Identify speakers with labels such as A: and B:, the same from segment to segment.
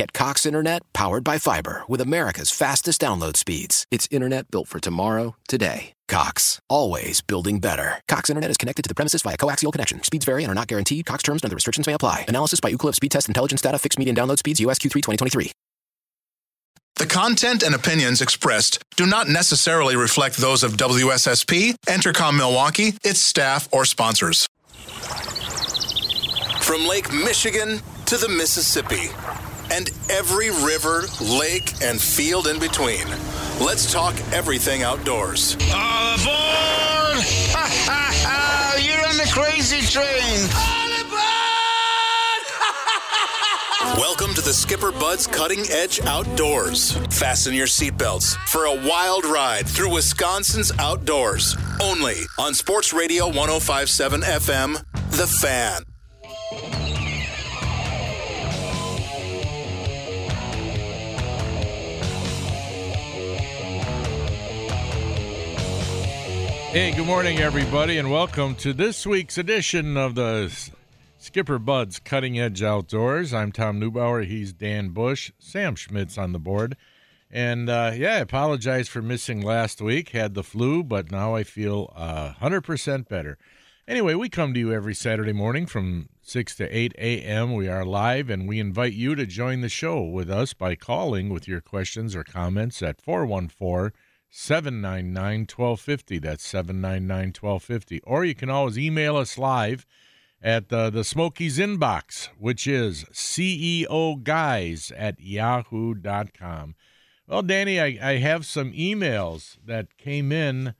A: Get Cox Internet powered by fiber with America's fastest download speeds. It's internet built for tomorrow, today. Cox, always building better. Cox Internet is connected to the premises via coaxial connection. Speeds vary and are not guaranteed. Cox terms and other restrictions may apply. Analysis by Ookla Speed Test Intelligence Data. Fixed median download speeds. US Q3 2023.
B: The content and opinions expressed do not necessarily reflect those of WSSP, Entercom Milwaukee, its staff, or sponsors. From Lake Michigan to the Mississippi and every river, lake, and field in between. Let's talk everything outdoors.
C: All aboard! Ha ha ha! You're on the crazy train! All aboard!
B: Welcome to the Skipper Buds Cutting Edge Outdoors. Fasten your seatbelts for a wild ride through Wisconsin's outdoors. Only on Sports Radio 1057 FM, The Fan.
D: Hey, good morning, everybody, and welcome to this week's edition of the Skipper Buds Cutting Edge Outdoors. I'm Tom Neubauer. He's Dan Bush. Sam Schmidt's on the board. And uh, yeah, I apologize for missing last week. Had the flu, but now I feel uh, 100% better. Anyway, we come to you every Saturday morning from 6 to 8 a.m. We are live, and we invite you to join the show with us by calling with your questions or comments at 414- 799 1250. That's 799 1250. Or you can always email us live at uh, the Smokies inbox, which is CEO guys at yahoo.com. Well, Danny, I, I have some emails that came in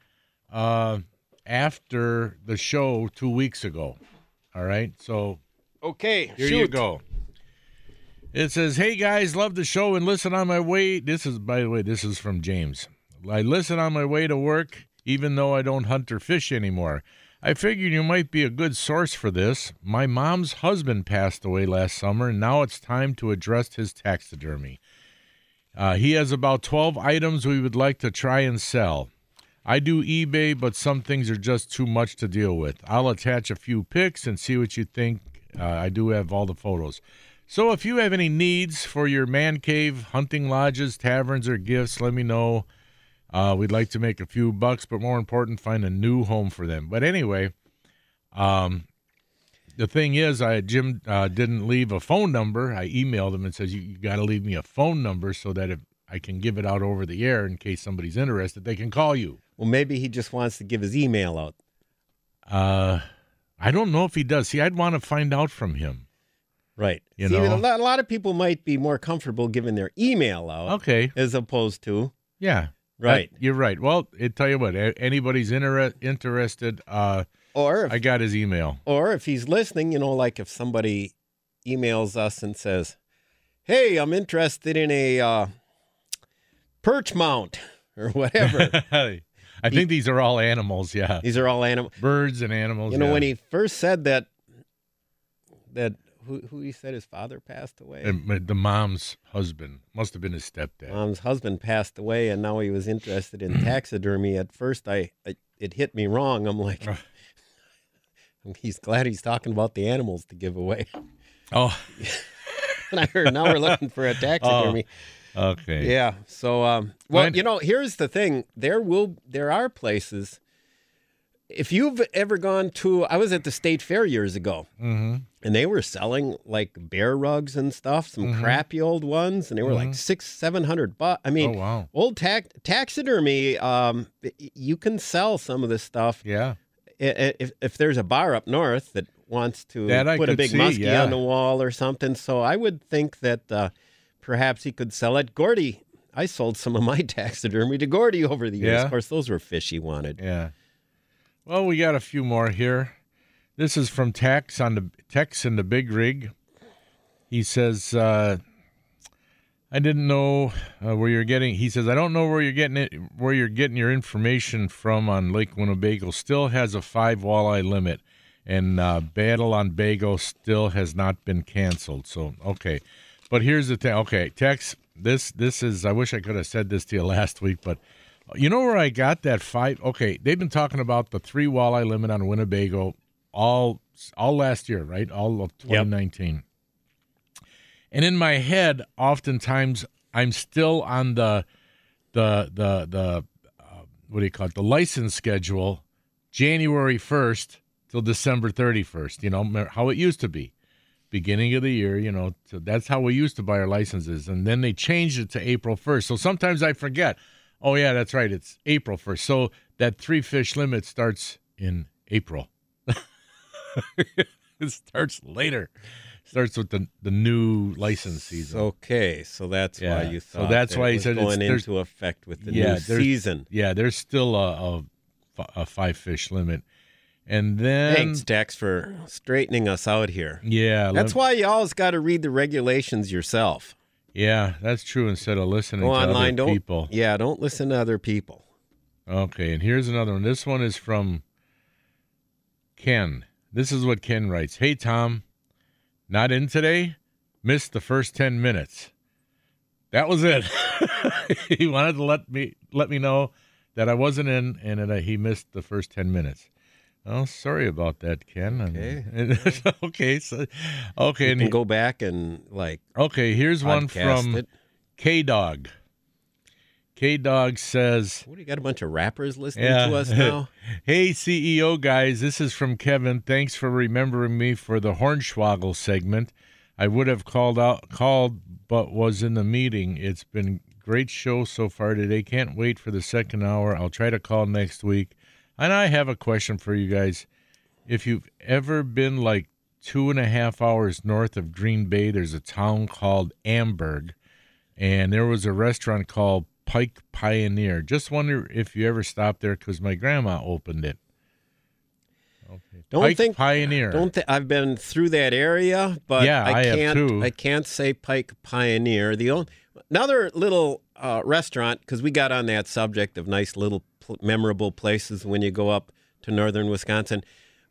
D: uh, after the show two weeks ago. All right. So,
E: okay,
D: here
E: shoot.
D: you go. It says, Hey guys, love the show and listen on my way. This is, by the way, this is from James. I listen on my way to work, even though I don't hunt or fish anymore. I figured you might be a good source for this. My mom's husband passed away last summer, and now it's time to address his taxidermy. Uh, he has about 12 items we would like to try and sell. I do eBay, but some things are just too much to deal with. I'll attach a few pics and see what you think. Uh, I do have all the photos. So if you have any needs for your man cave, hunting lodges, taverns, or gifts, let me know. Uh, we'd like to make a few bucks, but more important, find a new home for them. But anyway, um, the thing is, I Jim uh, didn't leave a phone number. I emailed him and says you, you got to leave me a phone number so that if I can give it out over the air in case somebody's interested, they can call you.
E: Well, maybe he just wants to give his email out.
D: Uh, I don't know if he does. See, I'd want to find out from him.
E: Right.
D: You
E: See,
D: know?
E: a lot, a lot of people might be more comfortable giving their email out
D: Okay.
E: as opposed to
D: Yeah.
E: Right.
D: That- you're right. Well, it tell you what. Anybody's inter- interested, uh,
E: or if,
D: I got his email.
E: or if he's listening, you know, like if somebody emails us and says, "Hey, I'm interested in a uh, perch mount or whatever."
D: I think these are all animals. Yeah.
E: These are all animals.
D: Birds and animals.
E: You know,
D: yeah.
E: when he first said that, that who who he said his father passed away.
D: And the mom's husband must have been his stepdad.
E: Mom's husband passed away, and now he was interested in taxidermy. At first, I, I it hit me wrong. I'm like, he's glad he's talking about the animals to give away.
D: oh,
E: And I heard now we're looking for a taxidermy.
D: okay.
E: Yeah. So, um, well,
D: Right.
E: you know, here's the thing: there will there are places. If you've ever gone to, I was at the state fair years ago,
D: Mm-hmm.
E: and they were selling like bear rugs and stuff, some
D: Mhm.
E: crappy old ones, and they were like
D: Mhm.
E: six, seven hundred bucks. I mean,
D: oh wow.
E: old tax taxidermy. Um, you can sell some of this stuff
D: Yeah.
E: If if there's a bar up north that wants to
D: That
E: put a big
D: see,
E: muskie
D: yeah.
E: on the wall or something. So I would think that uh, perhaps he could sell it. Gordy, I sold some of my taxidermy to Gordy over the years.
D: Yeah?
E: Of course, those were fish he wanted.
D: Yeah. Well, we got a few more here. This is from Tex on the Tex in the Big Rig. He says, uh, "I didn't know uh, where you're getting." He says, "I don't know where you're getting it, where you're getting your information from on Lake Winnebago. Still has a five walleye limit, and uh, Battle on Bago still has not been canceled. So okay, but here's the thing. Okay, Tex, this this is. I wish I could have said this to you last week, but you know where I got that five? Okay, they've been talking about the three walleye limit on Winnebago all all last year, right? All of 2019. And in my head, oftentimes I'm still on the the the the uh, what do you call it? The license schedule, January 1st till December 31st. You know how it used to be, beginning of the year. You know, so that's how we used to buy our licenses, and then they changed it to April 1st. So sometimes I forget. Oh yeah, that's right. It's April 1st. So that three fish limit starts in April. it starts later. Starts with the the new license season.
E: Okay, so that's
D: Yeah,
E: why you
D: so that's
E: that
D: why
E: it
D: he said it's-
E: going
D: there's-
E: into effect with the
D: Yeah,
E: new season.
D: yeah, there's still a, a, a five fish limit, and then
E: Thanks, Tex, for straightening us out here.
D: yeah,
E: That's
D: let-
E: why you always got to read the regulations yourself.
D: Yeah, that's true. Instead of listening
E: Go
D: to
E: online,
D: other
E: don't.
D: people.
E: Yeah, don't listen to other people.
D: Okay, and here's another one. This one is from Ken. This is what Ken writes. Hey Tom, not in today. Missed the first ten minutes. That was it. he wanted to let me let me know that I wasn't in, and that he missed the first ten minutes. Oh, sorry about that, Ken. Okay. okay. So, okay.
E: You
D: and
E: can
D: he-
E: go back and like
D: okay. Here's one from. K Dog. K Dog says,
E: What do you got? A bunch of rappers listening
D: Yeah.
E: to us now.
D: Hey, CEO guys, this is from Kevin. Thanks for remembering me for the Hornswoggle segment. I would have called out, called, but was in the meeting. It's been great show so far today. Can't wait for the second hour. I'll try to call next week. And I have a question for you guys. If you've ever been like two and a half hours north of Green Bay, there's a town called Amberg, and there was a restaurant called Pike Pioneer. Just wonder if you ever stopped there because my grandma opened it. Okay.
E: Don't
D: Pike
E: think
D: Pioneer.
E: Don't th- I've been through that area, but
D: Yeah, I have
E: can't.
D: too.
E: I can't say Pike Pioneer. The only another little uh, restaurant because we got on that subject of nice little pl- memorable places when you go up to northern Wisconsin.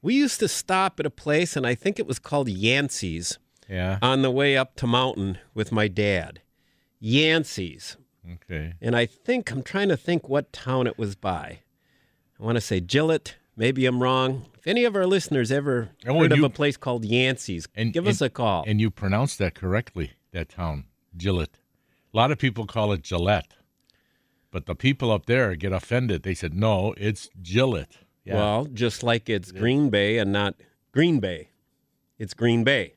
E: We used to stop at a place, and I think it was called Yancey's
D: yeah.
E: on the way up to mountain with my dad. Yancey's,
D: Okay.
E: and I think I'm trying to think what town it was by. I want to say Gillett. Maybe I'm wrong. If any of our listeners ever
D: Oh,
E: heard
D: and
E: of a place called Yancey's,
D: And
E: give
D: and-
E: us a call.
D: And you pronounced that correctly. That town, Gillette. A lot of people call it Gillette, but the people up there get offended. They said, "No, it's Gillette." Yeah.
E: Well, just like it's Green Bay and not Green Bay. It's Green Bay.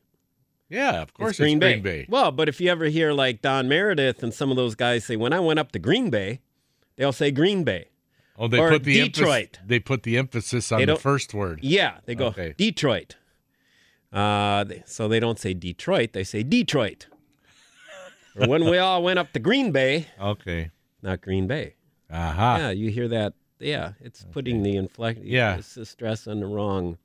D: yeah, of course
E: it's Green,
D: it's
E: Bay.
D: Green Bay.
E: Well, but if you ever hear like Don Meredith and some of those guys say, when I went up to Green Bay, they'll say Green Bay.
D: Oh, they
E: or
D: put the
E: Detroit.
D: Emphasis, they put the emphasis on the first word.
E: Yeah, they go
D: Okay.
E: Detroit. Uh, they- so they don't say Detroit, they say Detroit. when we all went up to Green Bay,
D: Okay.
E: Not Green Bay.
D: Aha.
E: Yeah, you hear that. Yeah, it's putting the inflection.
D: Yeah.
E: it's the stress on the wrong.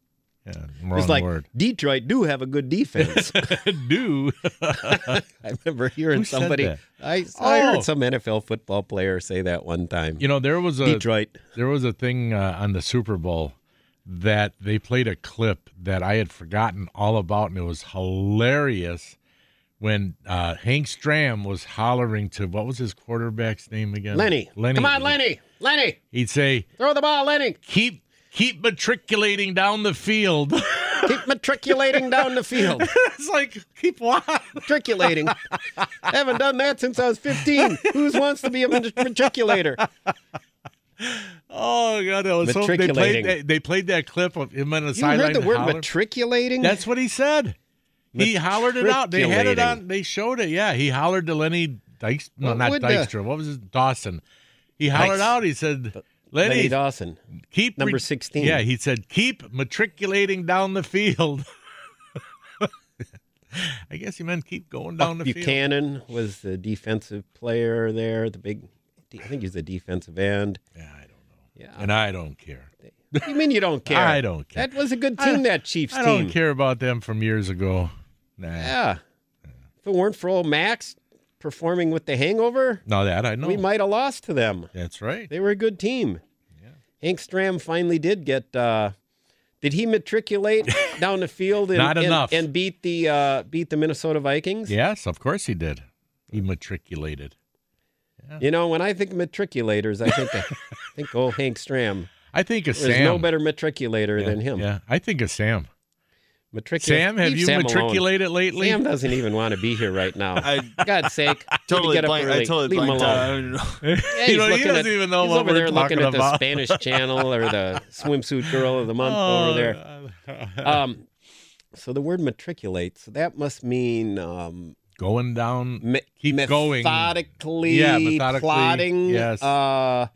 D: Yeah, wrong
E: it's like
D: word.
E: Detroit do have a good defense.
D: Do.
E: I remember hearing somebody. I, I
D: Oh.
E: heard some NFL football player say that one time.
D: you know, there was a
E: Detroit.
D: there was a thing uh, on the Super Bowl that they played a clip that I had forgotten all about, and it was hilarious when uh, Hank Stram was hollering to what was his quarterback's name again?
E: Lenny.
D: Lenny.
E: Come on, Lenny. Lenny.
D: He'd say,
E: Throw the ball, Lenny.
D: "Keep keep matriculating down the field."
E: Keep matriculating down the field.
D: it's like keep what?
E: Matriculating. I haven't done that since I was 15. Who wants to be a matriculator?
D: Oh god, that was so. They played that, they played that clip of him on the
E: You
D: sideline.
E: heard the word
D: holler-
E: matriculating?
D: That's what he said. He hollered it out. They had it on. They showed it. Yeah, he hollered to Lenny Dykes. No,
E: What
D: not
E: would the-
D: Dykstra. What was his Dawson? He hollered
E: Dice.
D: out. He said,
E: Lenny
D: "Lenny,
E: Dawson.
D: keep
E: number 16.
D: Yeah, he said, "Keep matriculating down the field." I guess he meant keep going down
E: Buck
D: the field.
E: Buchanan was the defensive player there. The big, I think he's a defensive end.
D: Yeah, I don't know.
E: Yeah.
D: And I don't care.
E: you mean you don't care?
D: I don't care.
E: That was a good team. that Chiefs team.
D: I
E: team.
D: don't care about them from years ago. Nah.
E: Yeah. If it weren't for old Max performing with the Hangover,
D: No, that I know.
E: we might have lost to them.
D: That's right.
E: They were a good team. Yeah. Hank Stram finally did get. Uh, did he matriculate down the field and,
D: Not enough.
E: and beat the uh, beat the Minnesota Vikings?
D: Yes, of course he did. He matriculated.
E: You know, when I think matriculators, I think I think old Hank Stram.
D: I think of
E: There's
D: Sam.
E: no better matriculator
D: yeah,
E: than him.
D: Yeah, I think of Sam.
E: Matricu-
D: Sam, have
E: Leave
D: you
E: Sam alone.
D: matriculated lately?
E: Sam doesn't even want to be here right now.
F: I
E: God's sake.
F: Totally
E: get up
F: blank.
E: early.
F: I totally
E: Leave him
F: blanked out. I
E: alone. Yeah,
D: You know, he
E: looking
D: doesn't
E: at,
D: even know
E: he's
D: what
E: over
D: we're
E: there looking
D: talking
E: at the. Spanish channel or the swimsuit girl of the month over there.
D: Oh,
E: Um, so the word matriculate, so that must mean um,
D: Going down.
E: me-
D: Keep going.
E: methodically,
D: Yeah, methodically,
E: plotting,
D: yes.
E: uh,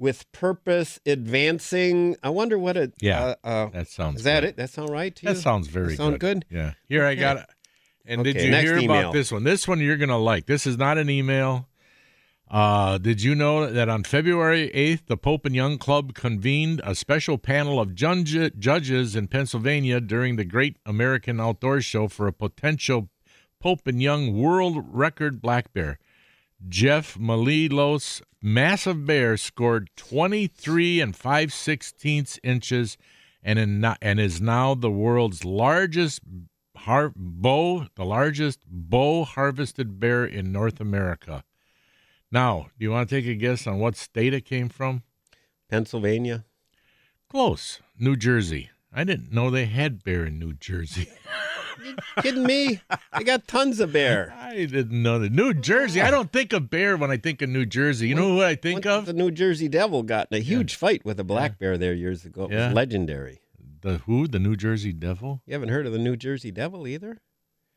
E: with purpose, advancing. I wonder what it.
D: Yeah,
E: uh, uh,
D: That sounds.
E: is that
D: good.
E: it? That sound right to you?
D: That sounds very good.
E: sound
D: good.
E: good?
D: Yeah. Here I got it. And did you hear
E: email.
D: about this one? This one you're gonna like. This is not an email. Uh, did you know that on February 8th, the Pope and Young Club convened a special panel of judge- judges in Pennsylvania during the Great American Outdoor Show for a potential Pope and Young world record black bear? Jeff Malilos massive bear scored 23 and 5 sixteenths inches and in, and is now the world's largest har- bow, the largest bow harvested bear in North America. Now, do you want to take a guess on what state it came from?
E: Pennsylvania.
D: Close. New Jersey. I didn't know they had bear in New Jersey.
E: Kidding me? They got tons of bear.
D: I didn't know that. New Jersey. I don't think of bear when I think of New Jersey. You know who I think of?
E: The New Jersey Devil got in a huge fight with a black bear there years ago. It
D: Yeah.
E: was legendary.
D: The who? The New Jersey Devil?
E: You haven't heard of the New Jersey Devil either?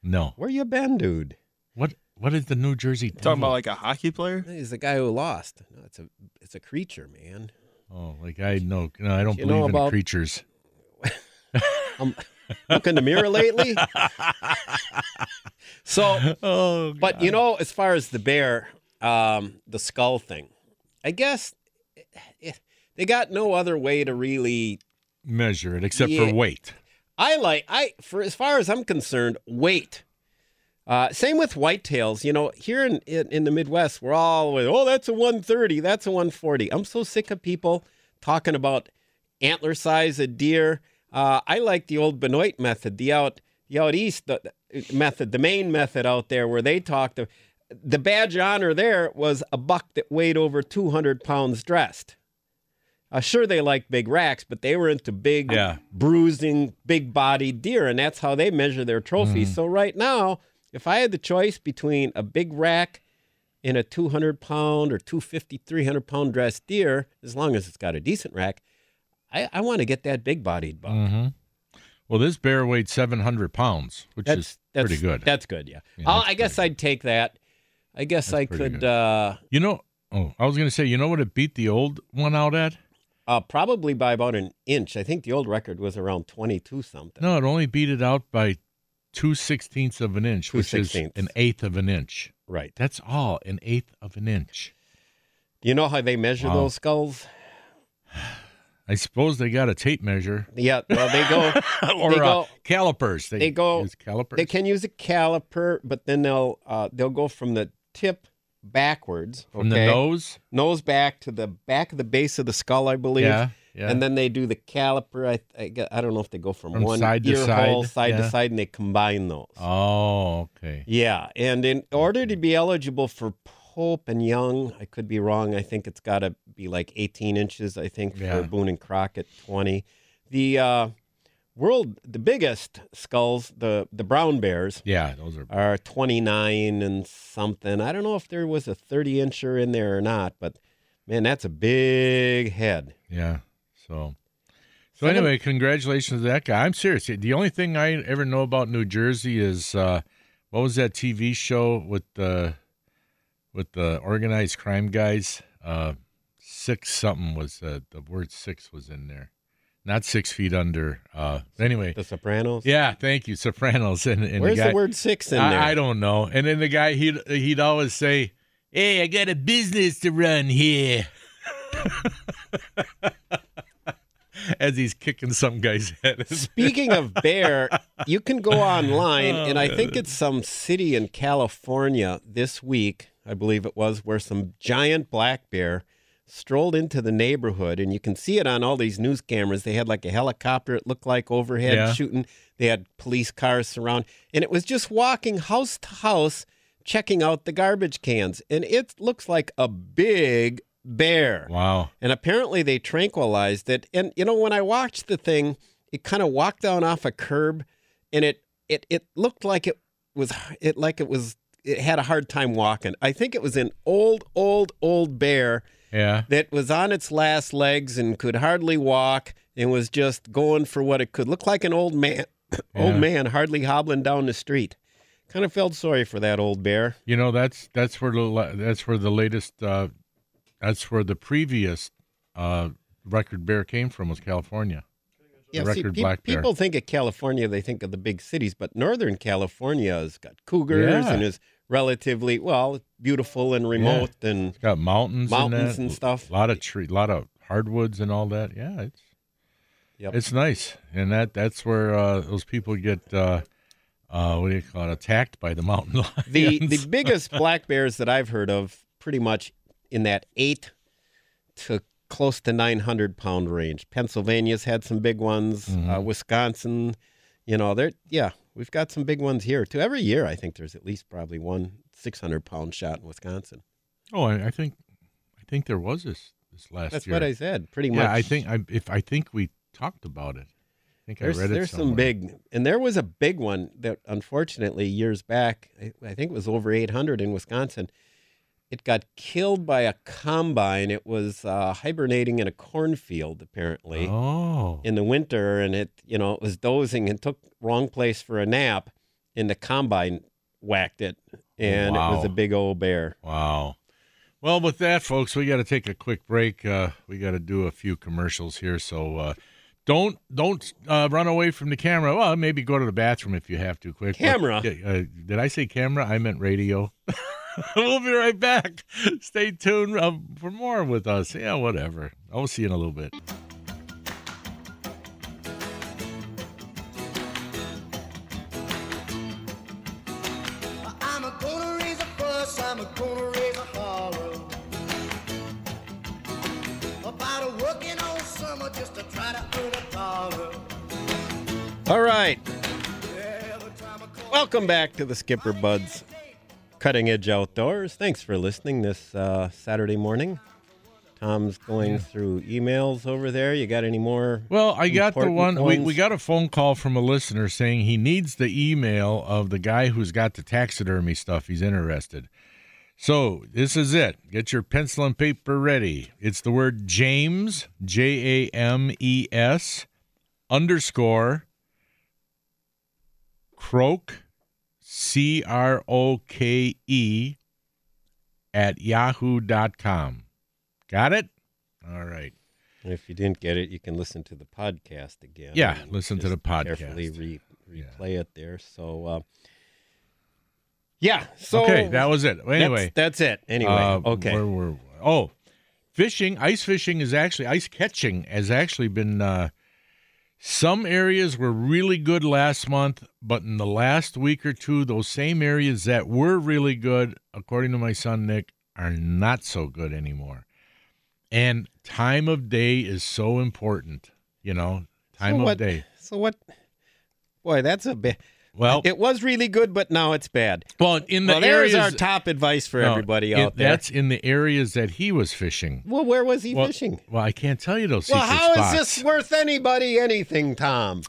D: No.
E: Where you been, dude?
D: What? What is the New Jersey Devil?
F: Talking about like a hockey player.
E: He's the guy who lost. No, it's a it's a creature, man.
D: Oh, like I know. No, I don't
E: You
D: believe
E: know
D: in
E: about-
D: creatures.
E: I'm um, look in the mirror lately. so,
D: Oh,
E: but you know, as far as the bear, um, the skull thing, I guess eh, they got no other way to really
D: measure it except
E: Yeah.
D: for weight.
E: I like I for as far as I'm concerned, weight. Uh, same with whitetails. You know, here in, in in the Midwest, we're all oh that's a 130, that's a 140. I'm so sick of people talking about antler size of deer. Uh, I like the old Benoit method, the out the out east the, the method, the main method out there where they talked. The, the badge honor there was a buck that weighed over 200 pounds dressed. Uh, sure, they liked big racks, but they were into big,
D: Yeah.
E: bruising, big bodied deer, and that's how they measure their trophies.
D: Mm-hmm.
E: So, right now, if I had the choice between a big rack and a 200 pound or 250, 300 pound dressed deer, as long as it's got a decent rack, I, I want to get that big bodied buck.
D: Mm-hmm. Well, this bear weighed 700 pounds, which
E: That's,
D: is
E: that's
D: pretty good.
E: That's good, yeah.
D: Yeah, that's
E: I guess
D: pretty
E: I'd take that. I guess
D: That's
E: I could
D: good.
E: uh,
D: you know, oh, I was going to say, you know what it beat the old one out at?
E: uh, probably by about an inch. I think the old record was around 22 something.
D: No, it only beat it out by two sixteenths of an inch,
E: Two
D: which is an eighth of an inch.
E: Right.
D: That's all, an eighth of an inch.
E: Do you know how they measure
D: Wow.
E: those skulls?
D: I suppose they got a tape measure
E: Yeah, well, they go.
D: or
E: They
D: uh,
E: go-
D: calipers. They,
E: they go-
D: use calipers.
E: They can use a caliper, but then they'll uh, they'll go from the tip backwards,
D: from the nose.
E: nose back to the back of the base of the skull, I believe.
D: Yeah, yeah.
E: And then they do the caliper. I I, I don't know if they go from,
D: From
E: one
D: side to side,
E: hole, side
D: yeah.
E: to side, and they combine those.
D: oh, okay.
E: Yeah, and in order to be eligible for Pope and Young, I could be wrong. I think it's got to be like 18 inches. I think
D: Yeah.
E: for Boone and Crockett 20. The uh, world, the biggest skulls, the the brown bears,
D: Yeah, those are.
E: are 29 and something. I don't know if there was a 30 incher in there or not, but man, that's a big head.
D: Yeah. So, so anyway, congratulations to that guy. I'm serious. The only thing I ever know about New Jersey is uh, what was that TV show with the with the organized crime guys? Uh, six something was uh, the word six was in there. not six feet under. Uh, anyway,
E: The Sopranos.
D: yeah, thank you, Sopranos. And, and
E: Where's
D: the, guy,
E: the word six in
D: I,
E: there?
D: I don't know. And then the guy he'd he'd always say, "Hey, I got a business to run here," as he's kicking some guy's head.
E: Speaking of bear, you can go online, and I think it's some city in California this week, I believe it was, where some giant black bear strolled into the neighborhood, and you can see it on all these news cameras. They had like a helicopter, it looked like overhead
D: Yeah.
E: shooting. They had police cars surround, and it was just walking house to house, checking out the garbage cans, and it looks like a big bear.
D: wow.
E: And apparently they tranquilized it. And you know, when I watched the thing, it kind of walked down off a curb, and it it it looked like it was it like it was it had a hard time walking. I think it was an old old old bear
D: Yeah.
E: that was on its last legs and could hardly walk and was just going for what it could. Look like an old man, old
D: Yeah.
E: man hardly hobbling down the street. Kind of felt sorry for that old bear.
D: You know that's that's where the that's where the latest uh, that's where the previous uh, record bear came from was California. The
E: see, pe- people think of California, they think of the big cities, but Northern California has got cougars
D: Yeah.
E: and is relatively well beautiful and remote and
D: It's got mountains,
E: Mountains and stuff.
D: A lot of tree, a lot of hardwoods and all that. Yeah, it's
E: Yep.
D: it's nice, and that that's where uh, those people get uh, uh, what do you call it? Attacked by the mountain lions.
E: the the biggest black bears that I've heard of, pretty much in that eight to close to nine hundred pound range. Pennsylvania's had some big ones.
D: Mm-hmm.
E: Uh, Wisconsin, you know, they're yeah, we've got some big ones here too. Every year, I think there's at least probably one six hundred pound shot in Wisconsin.
D: oh, I, I think I think there was this this last
E: That's
D: year.
E: what I said. Pretty much.
D: yeah, I think I if I think we talked about it. I think
E: There's,
D: I read it.
E: there's some big, and there was a big one that unfortunately years back, I, I think it was over 800 in Wisconsin. It got killed by a combine. It was uh, hibernating in a cornfield apparently
D: Oh,
E: in the winter, and it you know it was dozing and took wrong place for a nap, and the combine whacked it, and it was a big old bear.
D: Wow. Well, with that, folks, we got to take a quick break. Uh, we got to do a few commercials here, so uh, don't don't uh, run away from the camera. Well, maybe go to the bathroom if you have to. Quick
E: Camera?
D: Yeah, uh, did I say camera? I meant radio. we'll be right back. Stay tuned uh, for more with us. Yeah, whatever. I'll see you in a little bit.
F: I'm a gonna raise a fuss, I'm a gonna raise a holler about a working all summer just to try to earn a dollar.
E: All right,
F: Every time I call
E: welcome back to the Skipper Buds Cutting Edge Outdoors. Thanks for listening this uh, Saturday morning. Tom's going through emails over there. You got any more?
D: Well, I got the one. We, we got a phone call from a listener saying he needs the email of the guy who's got the taxidermy stuff. He's interested. So this is it. Get your pencil and paper ready. It's the word James, J A M E S, underscore, croak, C R O K E, at yahoo.com. Got it? All right.
E: And if you didn't get it, you can listen to the podcast again.
D: Yeah, listen to the podcast.
E: Carefully re-
D: Yeah.
E: replay it there. So, uh, yeah. So
D: okay, that was it. Anyway,
E: that's, it. Anyway,
D: uh,
E: okay.
D: Where were oh, fishing, ice fishing is actually ice catching has actually been. Uh, some areas were really good last month, but in the last week or two, those same areas that were really good, according to my son Nick, are not so good anymore. And time of day is so important. You know, time
E: so
D: of day.
E: So what? Boy, that's a bit.
D: Well,
E: It was really good, but now it's bad.
D: well, in the
E: well, there's our top advice for
D: No,
E: everybody
D: it-
E: out there.
D: That's in the areas that he was fishing.
E: well, where was he
D: well,
E: fishing?
D: Well, I can't tell you those
E: Well, how is
D: spots.
E: this worth anybody anything, Tom?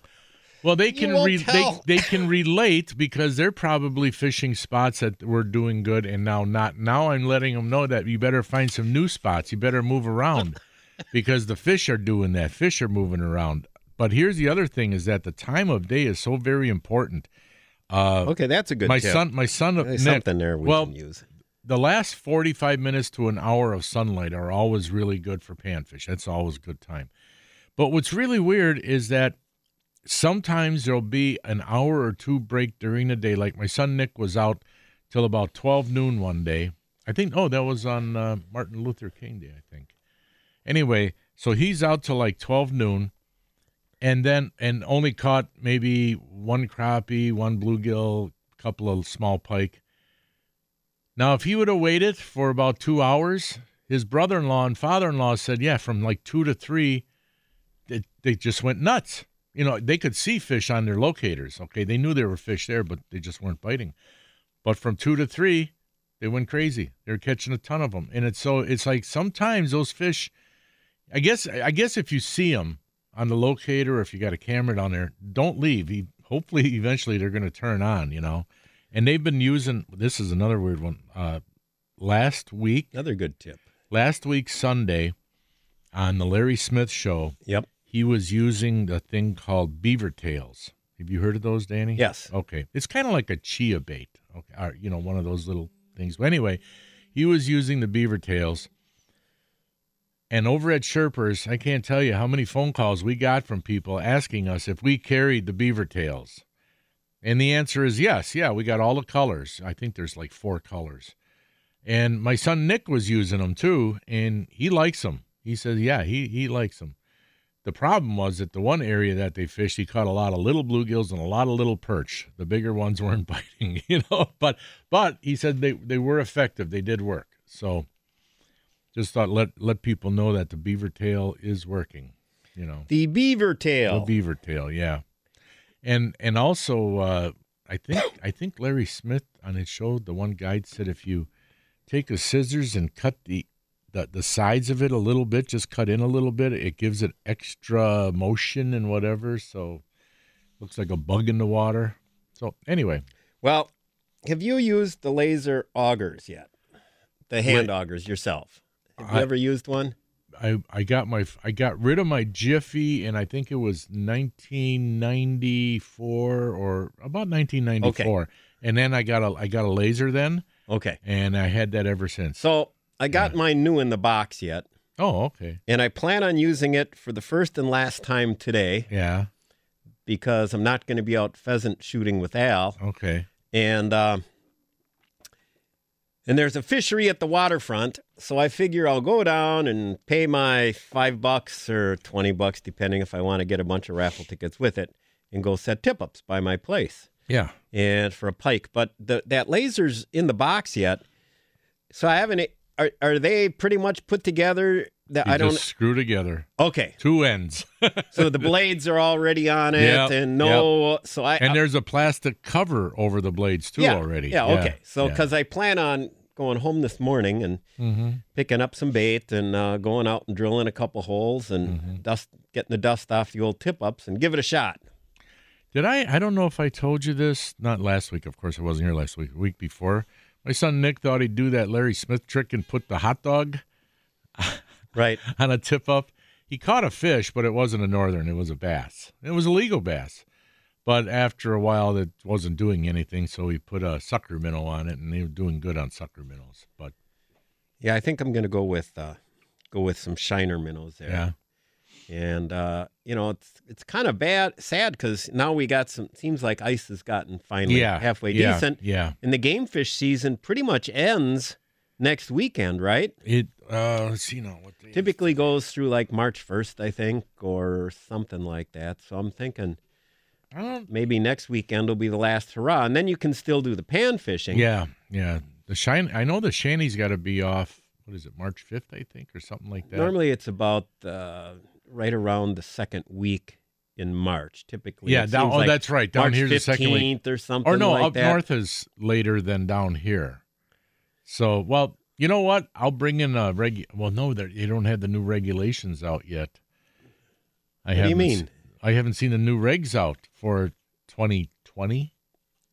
D: well, they can re- they, they can relate because they're probably fishing spots that were doing good and now not. Now I'm letting them know that you better find some new spots. You better move around because the fish are doing that. Fish are moving around. But here's the other thing: is that the time of day is so very important. Uh,
E: Okay, that's a good
D: my
E: tip.
D: son, my son,
E: There's
D: Nick,
E: something there we
D: well,
E: can use.
D: the last 45 minutes to an hour of sunlight are always really good for panfish. That's always a good time. But what's really weird is that sometimes there'll be an hour or two break during the day. Like my son Nick was out till about 12 noon one day. I think, oh, that was on uh, Martin Luther King Day, I think. Anyway, so he's out till like 12 noon and then, and only caught maybe one crappie, one bluegill, a couple of small pike. Now, if he would have waited for about two hours, his brother in law and father in law said, yeah, from like two to three, they, they just went nuts. You know, they could see fish on their locators. Okay. They knew there were fish there, but they just weren't biting. But from two to three, they went crazy. They were catching a ton of them. And it's so, it's like sometimes those fish, I guess, I guess if you see them on the locator or if you got a camera down there, don't leave. He, hopefully, eventually they're going to turn on, you know. And they've been using, this is another weird one. Uh, last week,
E: Another good tip.
D: last week Sunday on the Larry Smith show,
E: Yep.
D: he was using the thing called beaver tails. Have you heard of those, Danny?
E: Yes.
D: Okay. It's kind of like a chia bait. Okay. Or, you know, one of those little things. But anyway, he was using the beaver tails. And over at Sherpers, I can't tell you how many phone calls we got from people asking us if we carried the beaver tails. And the answer is yes. Yeah, we got all the colors. I think there's like four colors. And my son Nick was using them too, and he likes them. He says, yeah, he, he likes them. The problem was that the one area that they fished, he caught a lot of little bluegills and a lot of little perch. The bigger ones weren't biting, you know. But but he said they, they were effective. They did work. So just thought let let people know that the beaver tail is working. You know,
E: The beaver tail.
D: the beaver tail, yeah. And and also, uh, I think I think Larry Smith on his show, the one guide said if you take the scissors and cut the the, the sides of it a little bit, just cut in a little bit, it gives it extra motion and whatever. So looks like a bug in the water. So anyway,
E: well, have you used the Lazer augers yet? The hand augers yourself. Have you
D: I-
E: ever used one?
D: I I got my I got rid of my Jiffy, and I think it was 1994 or about 1994. okay. And then I got a I got a Lazer then,
E: Okay.
D: and I had that ever since.
E: So I got mine new in the box yet,
D: Oh, okay,
E: and I plan on using it for the first and last time today
D: yeah,
E: because I'm not going to be out pheasant shooting with Al.
D: okay,
E: and uh, and there's a fishery at the waterfront, so I figure I'll go down and pay my five bucks or twenty bucks, depending if I want to get a bunch of raffle tickets with it, and go set tip ups by my place
D: yeah.
E: and for a pike. But the, that Lazer's in the box yet, so I haven't. Are, are they pretty much put together? That
D: You
E: I don't.
D: screw together
E: Okay,
D: two ends,
E: so the blades are already on it,
D: Yep,
E: and no. So I
D: and there's a plastic cover over the blades too
E: yeah,
D: already.
E: Yeah, okay. So
D: yeah.
E: because I plan on going home this morning and
D: Mhm.
E: picking up some bait and uh, going out and drilling a couple holes and
D: Mm-hmm.
E: dust, getting the dust off the old tip ups and give it a shot.
D: Did I? I don't know if I told you this. Not last week, of course. I wasn't here last week. The week before, my son Nick thought he'd do that Larry Smith trick and put the hot dog
E: Right.
D: on a tip up. He caught a fish, but it wasn't a northern. It was a bass. It was a legal bass. But after a while, it wasn't doing anything, so he put a sucker minnow on it, and they were doing good on sucker minnows. But
E: Yeah, I think I'm going to go with uh, go with some shiner minnows there.
D: yeah,
E: And uh, you know, it's it's kind of bad, sad because now we got some. Seems like ice has gotten finally
D: yeah,
E: halfway
D: yeah,
E: decent,
D: Yeah,
E: and the game fish season pretty much ends next weekend, right?
D: it. Uh, let's see now what
E: typically goes through like March 1st, I think, or something like that. So I'm thinking maybe next weekend will be the last hurrah, and then you can still do the pan fishing.
D: Yeah, yeah. The shine. I know the shanty's got to be off. What is it? March fifth, I think, or something like that.
E: Normally it's about uh, right around the second week in March. Typically,
D: Yeah, down- oh,
E: like
D: that's right. Down
E: March
D: here's the second week.
E: or something.
D: or no,
E: like
D: up
E: that.
D: north is later than down here. So, well, you know what? I'll bring in a reg. Well, no, they they don't have the new regulations out yet. I
E: What do you mean?
D: I haven't seen the new regs out for 2020.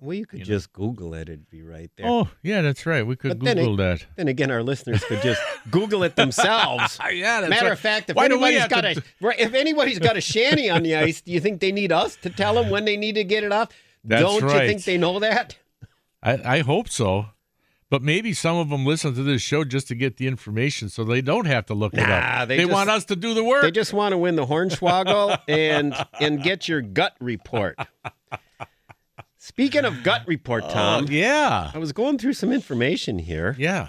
E: Well, you could
D: you know.
E: just Google it; it'd be right there.
D: Oh, yeah, that's right. We could
E: But then
D: Google that.
E: Then again, our listeners could just Google it themselves.
D: yeah,
E: Matter of fact, if
D: Why
E: anybody's got
D: to-
E: a if anybody's got a shanty on the ice, do you think they need us to tell them when they need to get it off?
D: That's
E: Don't you think they know that?
D: I, I hope so. But maybe some of them listen to this show just to get the information, so they don't have to look it
E: Nah,
D: up.
E: they
D: They,
E: just-
D: want us to do the work.
E: They just want to win the Hornswoggle and and get your gut report. Speaking of gut report, Tom,
D: Uh, yeah,
E: I was going through some information here,
D: yeah.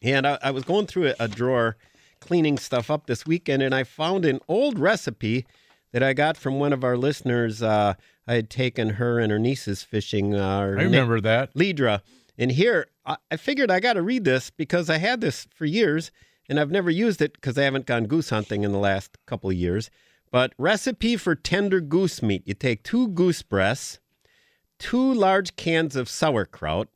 E: and I, I was going through a, a drawer, cleaning stuff up this weekend, and I found an old recipe that I got from one of our listeners. Uh, I had taken her and her nieces fishing. Uh,
D: I remember that.
E: Lidra. And here, I, I figured I got to read this because I had this for years and I've never used it because I haven't gone goose hunting in the last couple of years. But recipe for tender goose meat you take two goose breasts, two large cans of sauerkraut,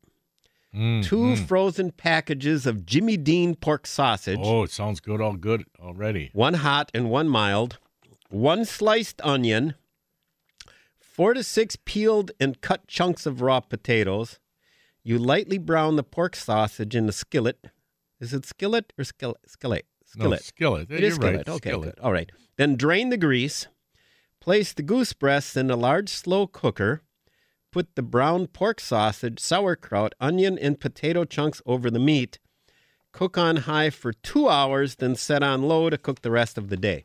D: Mm,
E: two
D: mm.
E: frozen packages of Jimmy Dean pork sausage,
D: Oh, it sounds good. All good already.
E: one hot and one mild, one sliced onion, four to six peeled and cut chunks of raw potatoes. You lightly brown the pork sausage in the skillet. Is it skillet or skillet? Skillet. Skillet.
D: No,
E: Skillet. It is
D: You're right,
E: skillet. Okay,
D: skillet.
E: good. All right. Then drain the grease. Place the goose breasts in a large slow cooker. Put the brown pork sausage, sauerkraut, onion, and potato chunks over the meat. Cook on high for two hours, then set on low to cook the rest of the day.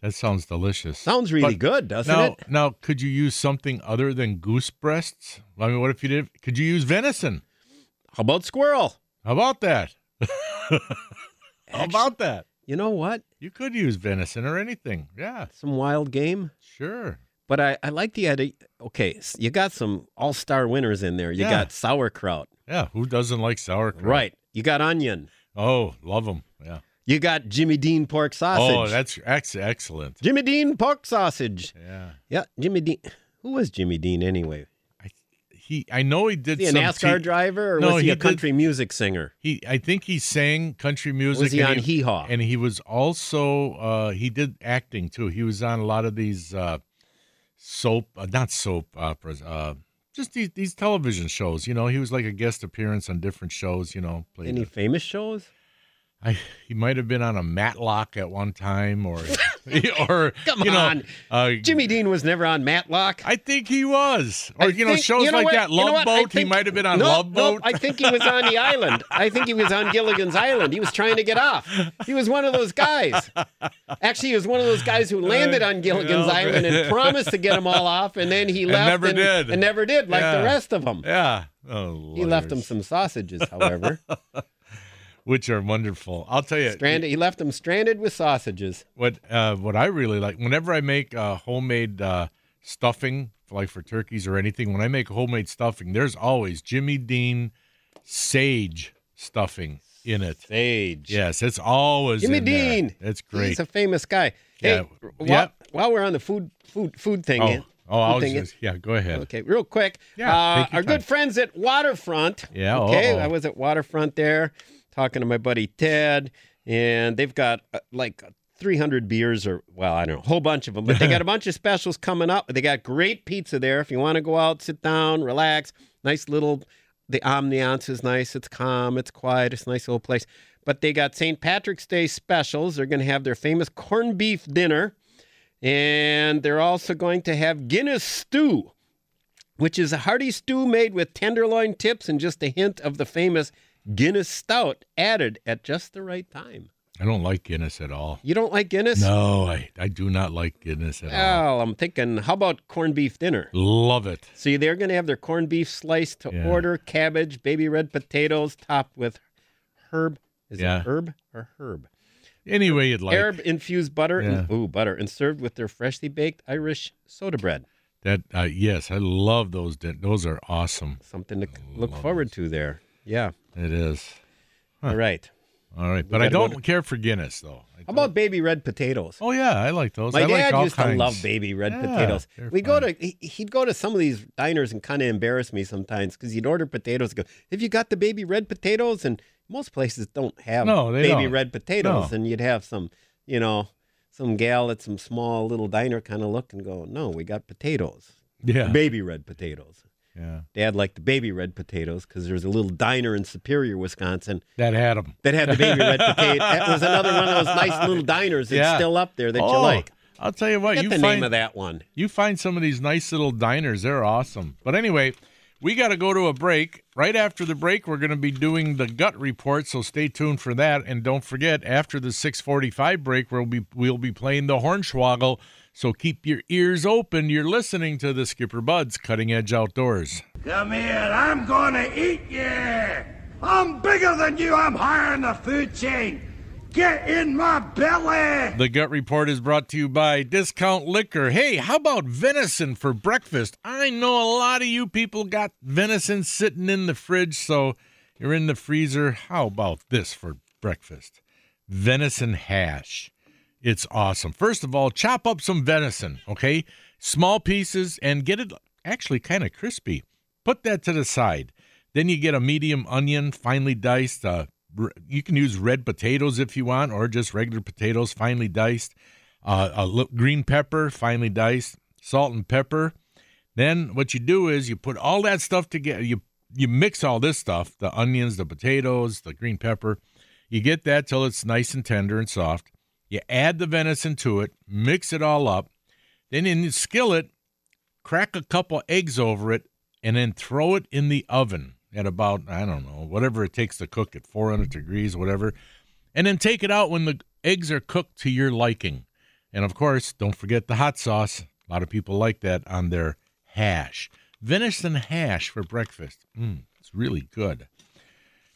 D: That sounds delicious.
E: Sounds really
D: But
E: good, doesn't
D: now,
E: it?
D: now, could you use something other than goose breasts? I mean, what if you did? Could you use venison?
E: How about squirrel?
D: How about that? How about that?
E: You know what?
D: You could use venison or anything. Yeah,
E: Some wild game.
D: sure.
E: But I, I like the idea. Okay, you got some all star winners in there. You
D: Yeah.
E: got sauerkraut.
D: Yeah, who doesn't like sauerkraut?
E: Right. You got onion.
D: Oh, love them. Yeah.
E: You got Jimmy Dean pork sausage.
D: Oh, that's ex- excellent.
E: Jimmy Dean pork sausage.
D: Yeah.
E: Yeah, Jimmy Dean. Who was Jimmy Dean anyway?
D: I, he, I know he did
E: Was he a NASCAR
D: t-
E: driver or
D: No,
E: was he,
D: he
E: a
D: did-
E: country music singer?
D: He, I think he sang country music.
E: Was he on Hee Haw?
D: And he was also, uh, he did acting too. He was on a lot of these uh, soap, uh, not soap operas, uh, just these, these television shows. You know, he was like a guest appearance on different shows. You know, played.
E: Any famous shows?
D: I, he might have been on a Matlock at one time, or, or
E: Come
D: you know,
E: on.
D: uh,
E: Jimmy Dean was never on Matlock.
D: I think he was, or
E: I
D: you know,
E: think-
D: shows
E: you know
D: like
E: what?
D: that.
E: You know
D: Love
E: what? I
D: Boat. he
E: think-
D: might have been on
E: Nope,
D: Love
E: nope.
D: Boat.
E: I think he was on the island. I think he was on Gilligan's Island. He was trying to get off. He was one of those guys. Actually, he was one of those guys who landed on Gilligan's
D: yeah,
E: Island and promised to get them all off, and then he
D: And
E: left
D: never
E: and,
D: did.
E: and never did, like the rest of them.
D: yeah. Oh,
E: He left them
D: lawyers.
E: some sausages, however.
D: Which are wonderful. I'll tell you,
E: stranded. He left them stranded with sausages.
D: what uh, what I really like. Whenever I make uh, homemade uh, stuffing, like for turkeys or anything, when I make homemade stuffing, there's always Jimmy Dean sage stuffing in it.
E: Sage.
D: Yes, it's always
E: Jimmy
D: in there.
E: Dean.
D: It's great.
E: He's a famous guy.
D: Yeah.
E: Hey, while,
D: Yeah.
E: while we're on the food food food thing,
D: oh, oh, I was just, yeah. Go ahead.
E: Okay, real quick.
D: Yeah,
E: uh, our good friends at Waterfront.
D: Yeah,
E: Okay,
D: uh-oh.
E: I was at Waterfront there talking to my buddy Ted, and they've got uh, like 300 beers or well, I don't know, a whole bunch of them, but they got a bunch of specials coming up. They got great pizza there. If you want to go out, sit down, relax, nice little. The ambiance is nice. It's calm. It's quiet. It's a nice little place. But they got St. Patrick's Day specials. They're going to have their famous corned beef dinner. And they're also going to have Guinness stew, which is a hearty stew made with tenderloin tips and just a hint of the famous Guinness stout added at just the right time.
D: I don't like Guinness at all.
E: You don't like Guinness?
D: No, I, I do not like Guinness at all.
E: Well, I'm thinking, how about corned beef dinner?
D: Love it.
E: See, they're going to have their corned beef sliced to
D: Yeah.
E: order, cabbage, baby red potatoes, topped with herb. Is
D: Yeah.
E: it herb or herb?
D: Any way you'd like.
E: herb infused butter. And, ooh, butter. And served with their freshly baked Irish soda bread.
D: That uh, yes, I love those. Those are awesome.
E: Something to look
D: love
E: forward to there. Yeah.
D: It is.
E: All right.
D: All right, but I don't
E: to-
D: care for Guinness though.
E: How about baby red potatoes?
D: Oh yeah, I like those.
E: My
D: I like
E: dad
D: all
E: used
D: kinds.
E: to love baby red
D: Yeah,
E: potatoes. We go to he- he'd go to some of these diners and kind of embarrass me sometimes because he'd order potatoes. and Go, have you got the baby red potatoes? And most places don't have
D: No,
E: baby
D: don't.
E: red potatoes,
D: No.
E: and you'd have some, you know, some gal at some small little diner kind of look and go, no, we got potatoes,
D: Yeah,
E: baby red potatoes.
D: Yeah.
E: Dad liked the baby red potatoes because there was a little diner in Superior, Wisconsin,
D: That had them.
E: that had the baby red potato. That was another one of those nice little diners that's
D: Yeah.
E: still up there that
D: oh,
E: you like.
D: I'll tell you what.
E: Get
D: you
E: the
D: find
E: name of that one.
D: you find some of these nice little diners. They're awesome. But anyway, We got to go to a break. Right after the break, we're going to be doing the gut report, so stay tuned for that. And don't forget, after the 6:45 break, we'll be we'll be playing the Hornswoggle. So keep your ears open. You're listening to the Skipper Buds Cutting Edge Outdoors.
C: Come here, I'm gonna eat you. I'm bigger than you. I'm higher in the food chain. Get in my belly.
D: The Gut Report is brought to you by Discount Liquor. Hey, how about venison for breakfast? I know a lot of you people got venison sitting in the fridge, so you're in the freezer. How about this for breakfast? Venison hash. It's awesome. First of all, chop up some venison, okay? Small pieces and get it actually kind of crispy. Put that to the side. Then you get a medium onion, finely diced, uh, you can use red potatoes if you want, or just regular potatoes, finely diced. Uh, a li- green pepper, finely diced. Salt and pepper. Then what you do is you put all that stuff together. You you mix all this stuff: the onions, the potatoes, the green pepper. You get that till it's nice and tender and soft. You add the venison to it, mix it all up. Then in the skillet, crack a couple eggs over it, and then throw it in the oven at about I don't know whatever it takes to cook at 400 degrees, whatever, and then take it out when the eggs are cooked to your liking. And of course, don't forget the hot sauce. A lot of people like that on their hash. Venison hash for breakfast. Mm, it's really good.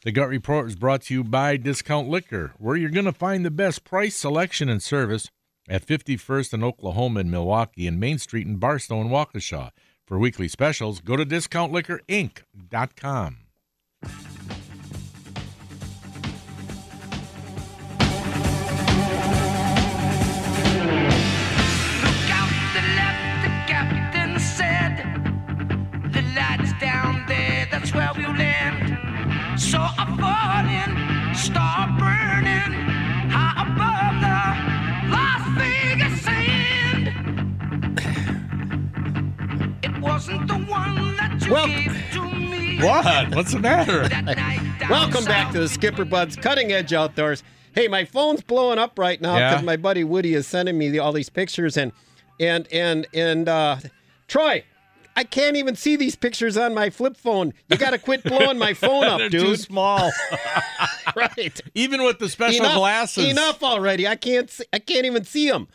D: The Gut Report is brought to you by Discount Liquor, where you're going to find the best price, selection, and service at 51st and Oklahoma in Milwaukee and Main Street in Barstow and Waukesha. For weekly specials, go to discountliquorinc.com.
G: Said. The down there, that's where we'll land. So I fall in, start burning, high above the Las Vegas sand. It wasn't the one that you
E: Well-
G: gave to me.
D: What? What's the matter?
G: That night down
E: Welcome back to the
G: south.
E: Skipper Buds Cutting Edge Outdoors. Hey, my phone's blowing up right now
D: Yeah?
E: because my buddy Woody is sending me the, all these pictures and and and and uh, Troy, I can't even see these pictures on my flip phone. You got to quit blowing my phone up,
D: They're too small.
E: right?
D: Even with the special
E: enough,
D: glasses.
E: Enough already. I can't. See, I can't even see them.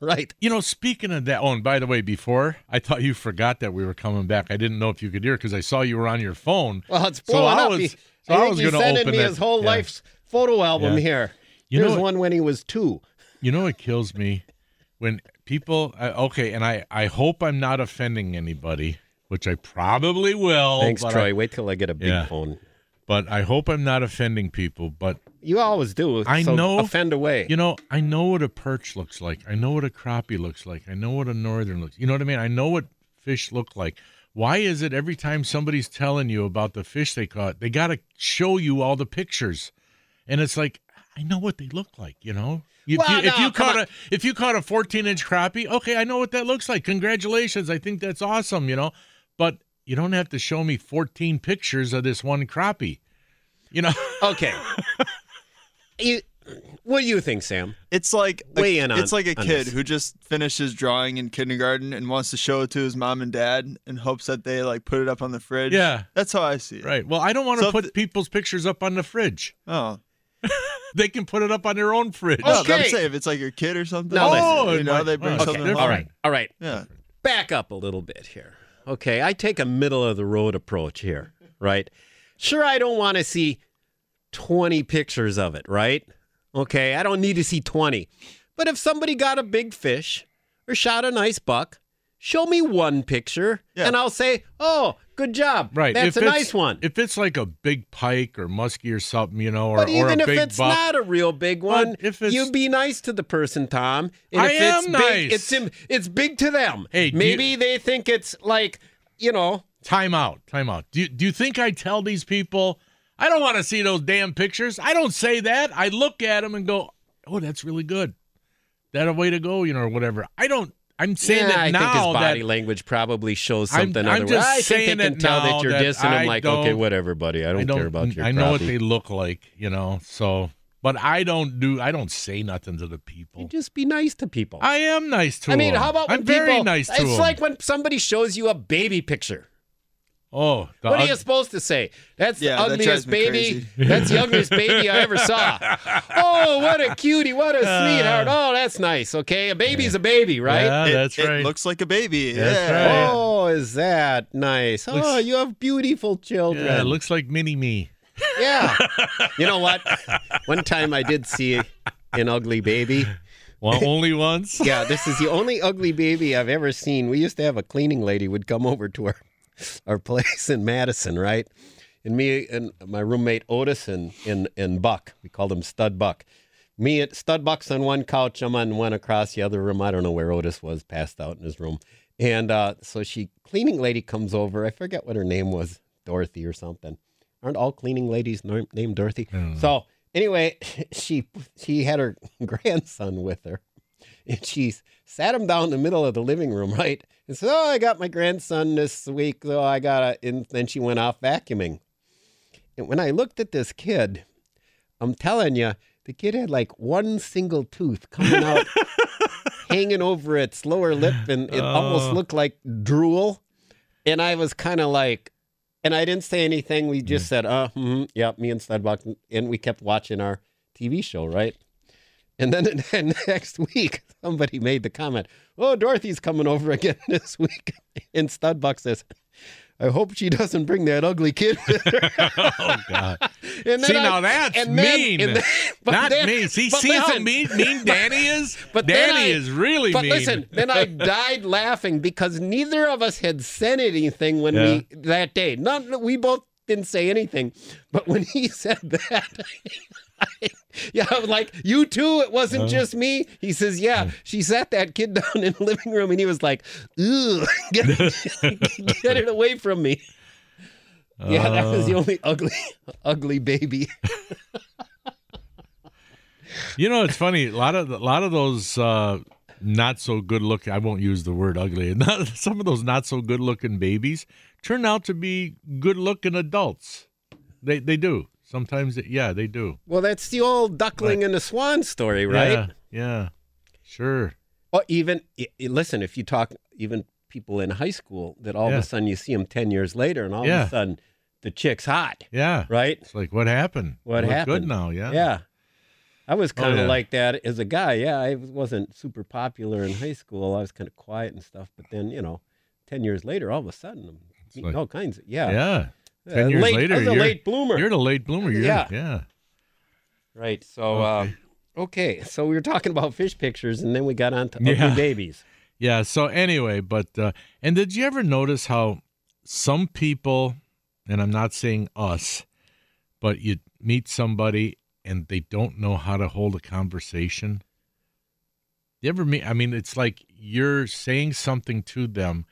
E: Right.
D: You know, speaking of that, oh, and by the way, before I thought you forgot that we were coming back. I didn't know if you could hear because I saw you were on your phone.
E: Well, it's blowing
D: So
E: blowing
D: I was-
E: He-
D: so
E: I
D: I was gonna
E: sending
D: open
E: me
D: it.
E: his whole
D: Yeah.
E: life's photo album
D: Yeah.
E: here.
D: You
E: Here's
D: know-
E: one when he was two.
D: You know what kills me when people. Uh, okay, and I I hope I'm not offending anybody, which I probably will.
E: Thanks, Troy.
D: I,
E: Wait till I get a big
D: Yeah.
E: phone.
D: but I hope I'm not offending people. But
E: You always do.
D: I
E: so
D: know-
E: Offend away.
D: You know, I know what a perch looks like. I know what a crappie looks like. I know what a northern looks. You know what I mean? I know what fish look like. Why is it every time somebody's telling you about the fish they caught, they got to show you all the pictures, and it's like I know what they look like. You know, if
E: Well,
D: you, if you caught
E: on.
D: a if you caught a 14 inch crappie, okay, I know what that looks like. Congratulations, I think that's awesome. You know, but you don't have to show me 14 pictures of this one crappie. You know,
E: Okay. you, what do you think, Sam?
H: It's like a,
E: in on-
H: it's like a kid who just finishes drawing in kindergarten and wants to show it to his mom and dad and hopes that they like put it up on the fridge.
D: Yeah.
H: that's how I see it.
D: right? Well, I don't want to
H: So
D: put
H: the-
D: people's pictures up on the fridge.
H: Oh,
D: They can put it up on their own fridge.
H: no, but I'm saying if it's like your kid or something.
E: No,
D: Oh,
H: oh
D: you
H: know
D: might-
H: they bring
D: oh,
H: something.
D: okay.
E: All right. All right.
H: Yeah.
E: Back up a little bit here. Okay. I take a middle of the road approach here, right? Sure, I don't want to see 20 pictures of it, right? Okay. I don't need to see 20. But if somebody got a big fish or shot a nice buck, show me one picture
H: Yeah.
E: and I'll say, oh, good job.
D: Right.
E: That's
D: if
E: a nice one.
D: If it's like a big pike or muskie or something, you know, or,
E: But
D: or
E: even
D: a
E: if it's
D: buck,
E: not a real big one,
D: if it's-
E: you be nice to the person, Tom. And
D: I
E: if
D: am
E: it's
D: nice.
E: big, it's it's big to them.
D: Hey,
E: maybe
D: you-
E: they think it's like you know.
D: time out, time out. Do you, do you think I tell these people I don't want to see those damn pictures? I don't say that. I look at them and go, "Oh, that's really good. That a way to go, you know, or whatever." I don't. I'm saying
E: yeah,
D: that
E: I
D: now
E: think his body language probably shows
D: I'm-
E: something.
D: I'm
E: otherwise.
D: just
E: I think
D: saying
E: they can tell
D: now
E: that you're
D: that
E: dissing
D: I
E: him. Like, okay, whatever, buddy. I don't,
D: I don't
E: care about your.
D: I know what they look like, you know. So, but I don't do. I don't say nothing to the people.
E: You just be nice to people.
D: I am nice to
E: I mean, how about when
D: I'm very nice to
E: it's
D: them.
E: like when somebody shows you a baby picture.
D: Oh, the
E: what are you supposed to say? That's
H: Yeah,
E: the ugliest
H: drives me
E: baby. That's the ugliest baby I ever saw. Oh, what a cutie! What a uh, sweetheart! Oh, that's nice. Okay, a baby's a baby, right?
D: Yeah, that's
H: it
D: right.
H: looks like a baby.
D: That's
H: yeah.
D: right.
E: Oh, is that nice? Oh, you have beautiful children.
D: yeah, it looks like mini me.
E: Yeah. you know what? One time I did see an ugly baby.
D: Well, only once.
E: Yeah, this is the only ugly baby I've ever seen. We used to have a cleaning lady would come over to our our place in Madison, right? And me and my roommate Otis and and, and Buck, we called him Stud Buck. Me at Stud Buck's on one couch, I'm on one across the other room. I don't know where Otis was, passed out in his room. And uh, so she cleaning lady comes over. I forget what her name was, Dorothy or something. Aren't all cleaning ladies named Dorothy? So anyway, she she had her grandson with her, and she sat him down in the middle of the living room, right? And said, "Oh, I got my grandson this week, so I got to." And then she went off vacuuming. And when I looked at this kid, I'm telling you, the kid had like one single tooth coming out, hanging over its lower lip, and it almost
D: Oh.
E: looked like drool. And I was kind of like, and I didn't say anything. We just said, "Uh, mm yeah." Me and Studbuck, and we kept watching our TV show, right? And then the next week, somebody made the comment, "Oh, Dorothy's coming over again this week." And Studbuck says, "I hope she doesn't bring that ugly kid with her."
D: Oh God.
E: And
D: See, now that's
E: and then-
D: mean.
E: and then-
D: Not
E: then-
D: me. See, see how mean, mean Danny is.
E: But
D: Danny
E: I-
D: is really
E: But
D: mean.
E: listen, then I died laughing because neither of us had said anything when we that day. Not we both didn't say anything, but when he said that, I, yeah, I was like, "You too." It wasn't
D: Uh-huh.
E: just me. He says, "Yeah." She sat that kid down in the living room, and he was like, "Ugh, get, get it away from me." Yeah, that was the
D: Uh.
E: only ugly, ugly baby.
D: You know, it's funny. A lot of a lot of those uh, not so good looking. I won't use the word ugly. Not, some of those not so good looking babies turn out to be good looking adults. They they do sometimes. Yeah, they do.
E: Well, that's the old duckling and the swan story, right?
D: Yeah, yeah. Sure.
E: Or even listen, if you talk even people in high school, that all
D: Yeah.
E: of a sudden you see them ten years later, and all
D: Yeah.
E: of a sudden the chick's hot,
D: Yeah.
E: right?
D: It's like what happened?
E: What happened?
D: Good now. Yeah.
E: Yeah. I was kind of
D: Oh, yeah.
E: like that as a guy. Yeah, I wasn't super popular in high school. I was kind of quiet and stuff. But then, you know, ten years later, all of a sudden, I'm meeting
D: like-
E: all kinds of yeah.
D: Yeah. Ten years
E: late- I
D: later,
E: was a
D: you're the
E: late bloomer.
D: You're the late bloomer. You're,
E: Yeah.
D: Yeah.
E: Right. So, uh, okay. So we were talking about fish pictures, and then we got on to ugly
D: Yeah.
E: babies.
D: Yeah. So anyway, but uh, and did you ever notice how some people, and I'm not saying us, but you meet somebody and they don't know how to hold a conversation. You ever meet? I mean, it's like you're saying something to them,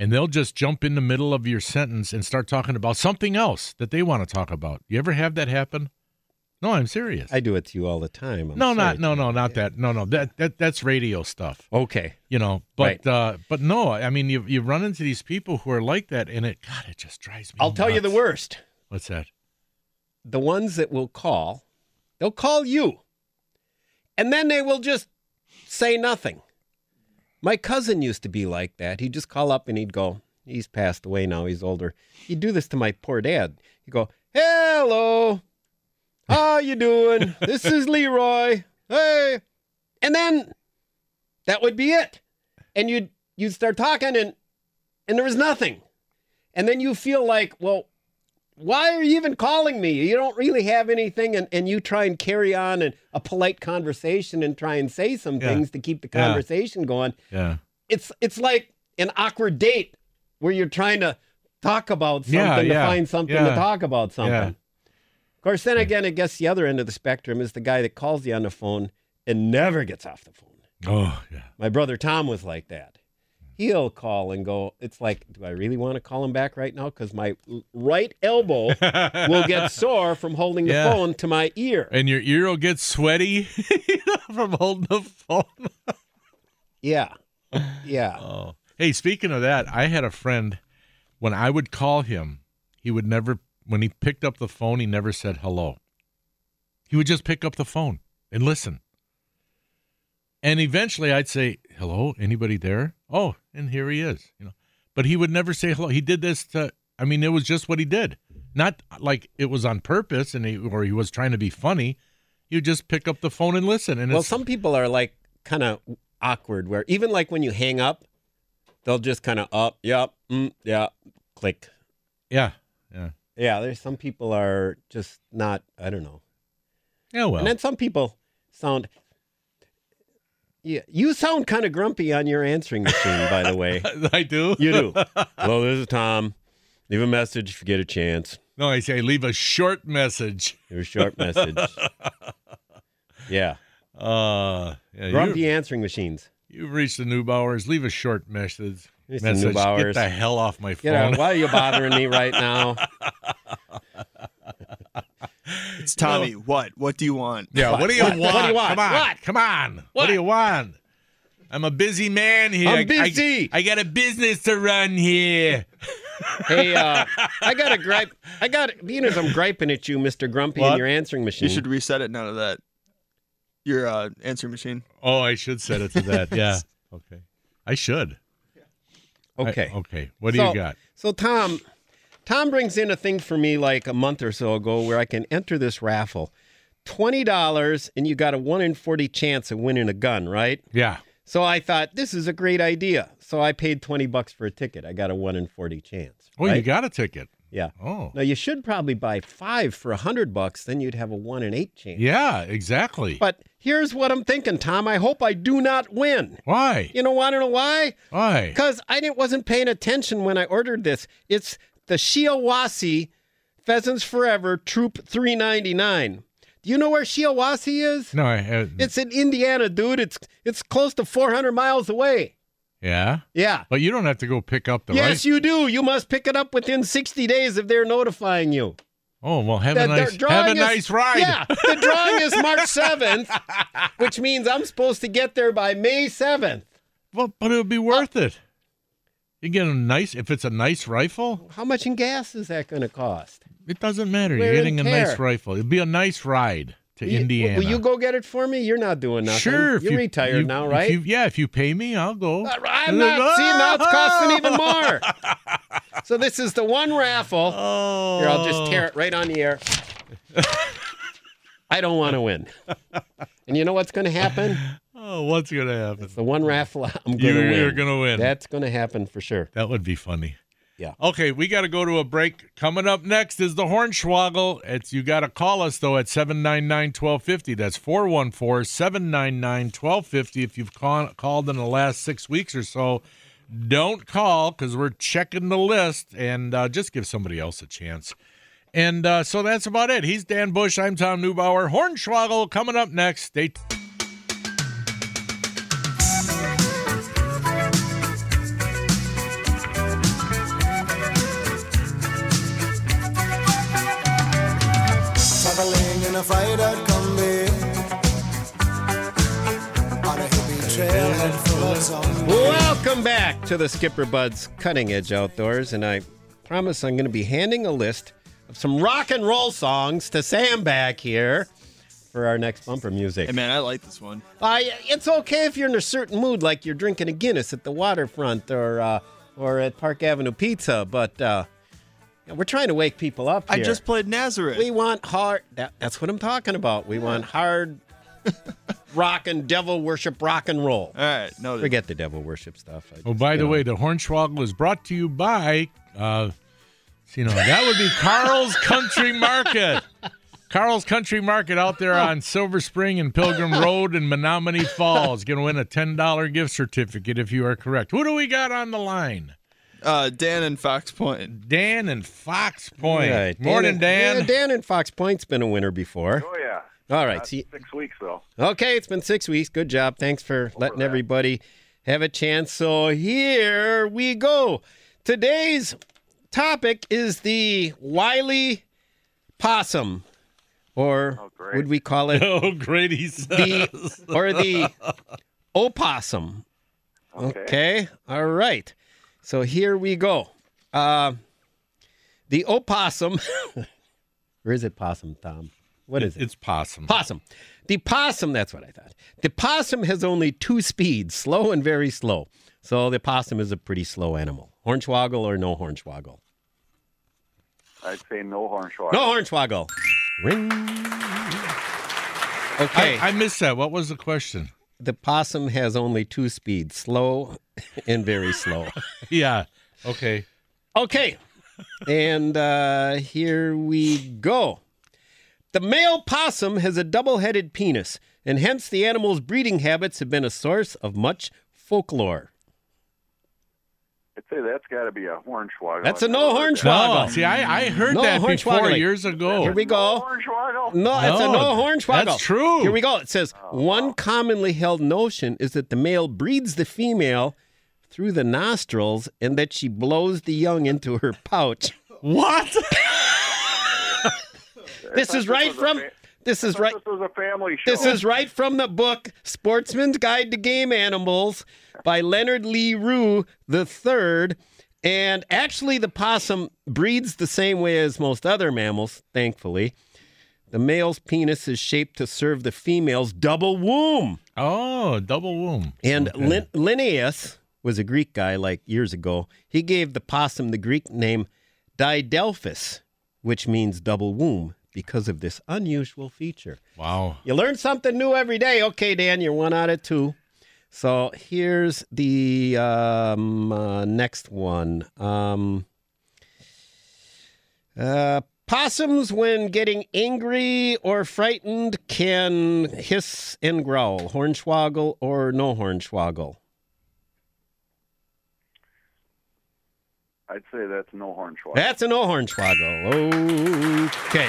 D: and they'll just jump in the middle of your sentence and start talking about something else that they want to talk about. You ever have that happen? No, I'm serious.
E: I do it to you all the time. I'm
D: no, not no, no, not that. No, no, that that that's radio stuff
E: Okay.
D: you know but
E: Right.
D: uh but no i mean you you run into these people who are like that and it god it just drives me
E: I'll tell you the worst.
D: what's that
E: the ones that will call, they'll call you. And then they will just say nothing. My cousin used to be like that. He'd just call up and he'd go, he's passed away now, he's older. He'd do this to my poor dad. He'd go, Hello. How you doing? this is Leroy. Hey. And then that would be it. And you'd you'd start talking and and there was nothing. And then you feel like, well, why are you even calling me? You don't really have anything, and, and you try and carry on an, a polite conversation and try and say some
D: Yeah.
E: things to keep the
D: Yeah.
E: conversation going.
D: yeah
E: It's it's like an awkward date where you're trying to talk about something
D: Yeah,
E: to
D: yeah,
E: find something
D: yeah.
E: to talk about something.
D: Yeah.
E: Of course, then again, I guess the other end of the spectrum is the guy that calls you on the phone and never gets off the phone.
D: oh yeah
E: My brother Tom was like that. He'll call and go. It's like, do I really want to call him back right now? Because my right elbow will get sore from holding the
D: Yeah.
E: phone to my ear.
D: and your ear will get sweaty from holding the phone
E: Yeah, yeah.
D: oh hey speaking of that i had a friend when i would call him he would never when he picked up the phone he never said hello he would just pick up the phone and listen and eventually i'd say hello anybody there oh and here he is you know but he would never say hello he did this to I mean, it was just what he did. Not like it was on purpose and he, or he was trying to be funny. You just pick up the phone and listen. And
E: Well, some people are like kind of awkward, where even like when you hang up, they'll just kind of up, yep, mm, yeah, click.
D: yeah, yeah,
E: Yeah, there's some people are just not. I don't know.
D: yeah. Well,
E: And then some people sound. Yeah, you sound kind of grumpy on your answering machine, by the way.
D: I do.
E: You do. Hello, this is Tom. Leave a message if you get a chance.
D: No, I say leave a short message.
E: Leave a short message. yeah.
D: Uh, yeah,
E: Grumpy answering machines.
D: you've reached the Neubauers. Leave a short message. Message. Get the hell off my
E: Get out.
D: phone.
E: Why are you bothering me right now?
H: It's Tommy. What? What do you want?
D: Yeah, what, do you
E: What?
D: want?
E: What do you want?
D: Come on,
E: What?
D: come on. What?
E: What?
D: do you want? I'm a busy man here.
E: I'm busy.
D: I, I got a business to run here.
E: Hey, uh, I got a gripe. I got being as I'm griping at you, Mister Grumpy,
D: What?
E: and your answering machine.
H: You should reset it now to that. Your uh, answering machine.
D: Oh, I should set it to that. Yeah. Okay. I should. I-
E: Okay.
D: okay. What do
E: So-
D: you got?
E: So Tom, Tom brings in a thing for me like a month or so ago where I can enter this raffle. Twenty dollars, and you got a one in forty chance of winning a gun, right?
D: Yeah.
E: So I thought this is a great idea. So I paid twenty bucks for a ticket. I got a one in forty chance.
D: Oh, you got a ticket.
E: yeah.
D: Oh.
E: Now you should probably buy five for a hundred bucks. Then you'd have a one in eight chance.
D: Yeah, exactly.
E: But here's what I'm thinking, Tom. I hope I do not win.
D: Why?
E: You know, I don't know why?
D: Why?
E: Because I didn't wasn't paying attention when I ordered this. It's the Shiawassee Pheasants Forever Troop 399. Do you know where Shiawassee is?
D: No, I.
E: It's in Indiana, dude. It's it's close to 400 miles away.
D: yeah.
E: Yeah.
D: But you don't have to go pick up the
E: yes,
D: right.
E: you do. You must pick it up within 60 days if they're notifying you.
D: Oh well, have
E: The-
D: a nice, have a
E: is-
D: nice ride.
E: Yeah, the drawing is March 7th, which means I'm supposed to get there by May 7th.
D: Well, but it would be worth it. You get a nice if it's a nice rifle.
E: How much in gas is that going to cost?
D: It doesn't matter.
E: Wear
D: You're getting a nice rifle. It'd be a nice ride to
E: You-
D: Indiana.
E: Will you go get it for me? You're not doing nothing.
D: Sure. if
E: You're
D: you-
E: retired
D: you-
E: now,
D: if
E: right?
D: you- yeah. If you pay me, I'll go.
E: Uh, I'm not. See, now it's costing even more. so this is the one raffle.
D: Oh.
E: Here, I'll just tear it right on the air. I don't want to win. And you know what's going to happen?
D: Oh, what's gonna happen?
E: It's The one raffle I'm going to win.
D: you're gonna win.
E: That's going to happen for sure.
D: That would be funny.
E: Yeah.
D: Okay, we got to go to a break. Coming up next is the Hornswoggle. It's you got to call us though at 799-1250. That's 414-799-1250 if you've call, called in the last 6 weeks or so. Don't call cuz we're checking the list and uh, just give somebody else a chance. And uh, so that's about it. He's Dan Bush. I'm Tom Neubauer. Hornswoggle coming up next. Stay
F: a freighter combi on a hippie trailhead full of zombies.
E: Welcome back to the Skipper Buds Cutting Edge Outdoors, and I promise I'm going to be handing a list of some rock and roll songs to Sam back here for our next bumper music.
H: Hey man, I like this one.
E: Uh, it's okay if you're in a certain mood, like you're drinking a Guinness at the waterfront or uh, or at Park Avenue Pizza, but uh, yeah, we're trying to wake people up
H: I just played Nazareth.
E: we want hard. That, that's what I'm talking about. We want hard rock and devil worship rock and roll.
H: All right, no.
E: Forget the devil worship stuff. I
D: Oh,
E: just,
D: by the
E: know.
D: way, the Hornswoggle is brought to you by, uh, you know, that would be Carl's Country Market. Carl's Country Market out there on Silver Spring and Pilgrim Road in Menomonee Falls. Going to win a $10 gift certificate if you are correct. Who do we got on the line?
H: Uh, Dan and Fox Point.
D: Dan and Fox Point.
E: Right.
D: Morning,
E: and-
D: Dan.
E: Yeah, Dan and Fox Point's been a winner before.
I: Oh yeah.
E: All right.
I: Not
E: See,
I: six weeks though.
E: okay, it's been six weeks. Good job. Thanks for letting
I: that.
E: everybody have a chance. So here we go. Today's topic is the Wiley possum, or
I: Oh,
E: would we call it
D: oh, great. He says.
E: the or the opossum?
I: Okay.
E: Okay. All right. So here we go. Uh, the opossum. or is it possum, Tom? What is it?
D: It's possum.
E: Possum. The possum, that's what I thought. The possum has only two speeds, slow and very slow. So the possum is a pretty slow animal. Hornswoggle or no hornswoggle?
I: I'd say no hornswoggle.
E: No hornswoggle. Ring. Okay.
D: I, I missed that. What was the question?
E: The possum has only two speeds slow and very slow.
D: Yeah. Okay.
E: Okay. and uh, here we go. The male possum has a double headed penis, and hence the animal's breeding habits have been a source of much folklore.
I: I'd say that's got to be a hornswoggle.
E: That's a
I: I've
E: no
I: never heard
E: hornswoggle.
D: No, see, I, I heard
E: No
D: that before
E: hornswoggling.
D: years ago.
E: Here we
I: No
E: go.
I: hornswoggle?
E: No, it's a
D: No,
E: no hornswoggle.
D: that's true.
E: Here we go. It says oh, one commonly held notion is that the male breeds the female through the nostrils and that she blows the young into her pouch.
D: What?
E: This is right
I: was a
E: from
I: fa-
E: this is right
I: This was a family show.
E: this is right from the book Sportsman's Guide to Game Animals by Leonard Lee Rue the third. And actually the possum breeds the same way as most other mammals, thankfully. The male's penis is shaped to serve the female's double womb.
D: Oh, double womb.
E: And
D: Okay.
E: Lin- Linnaeus was a Greek guy like years ago. He gave the possum the Greek name Didelphis, which means double womb, because of this unusual feature.
D: Wow.
E: You learn something new every day. Okay, Dan, you're one out of two. So here's the um, uh, next one. Um, uh, possums, when getting angry or frightened, can hiss and growl. Hornswoggle or no hornswoggle?
I: I'd say that's no hornswoggle.
E: That's a no hornswoggle. Okay.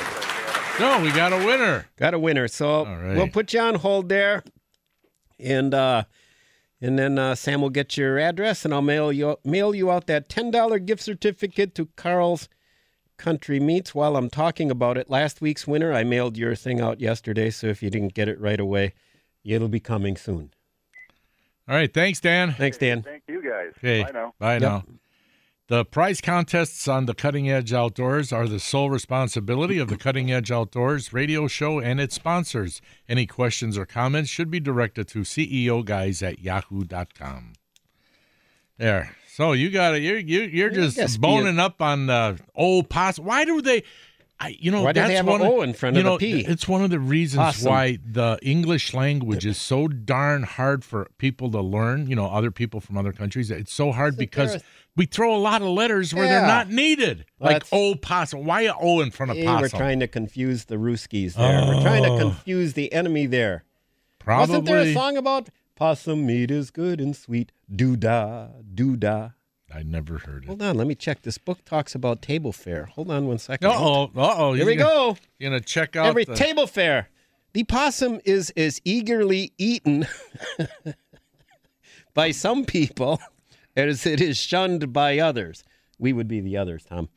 D: No, we got a winner.
E: Got a winner. So
D: right.
E: we'll put you on hold there, and uh, and then uh, Sam will get your address, and I'll mail you mail you out that ten dollar gift certificate to Carl's Country Meats. While I'm talking about it, last week's winner, I mailed your thing out yesterday. So if you didn't get it right away, it'll be coming soon.
D: All right. Thanks, Dan.
E: Thanks, Dan.
I: Thank you guys.
D: Okay.
I: Bye now.
D: Bye now. The prize contests on the Cutting Edge Outdoors are the sole responsibility of the Cutting Edge Outdoors radio show and its sponsors. Any questions or comments should be directed to CEO guys at yahoo.com. There. So you got it. You're you, you're
E: guess
D: just boning up on the old poss. Why do they? I, you know,
E: Why do they
D: that's
E: have a
D: one
E: O
D: of,
E: in front
D: you
E: of the
D: know,
E: P?
D: It's one of the reasons
E: Awesome.
D: why the English language is so darn hard for people to learn. You know, other people from other countries. It's so hard because we throw a lot of letters where they're not needed.
E: Well,
D: like
E: that's-
D: old oh, possum. Why a O in front of
E: Hey,
D: possum?
E: we're trying to confuse the Ruskies there. We're trying to
D: Oh.
E: confuse the enemy there.
D: Probably.
E: Wasn't there a song about possum meat is good and sweet? Doo da, doo da.
D: I never heard it.
E: Hold on, let me check. This book talks about table fare. Hold on one second.
D: Uh oh. Uh oh.
E: Here we go.
D: You're gonna check out
E: Every
D: the,
E: table fare. The possum is as eagerly eaten by some people as it is shunned by others. We would be the others, Tom.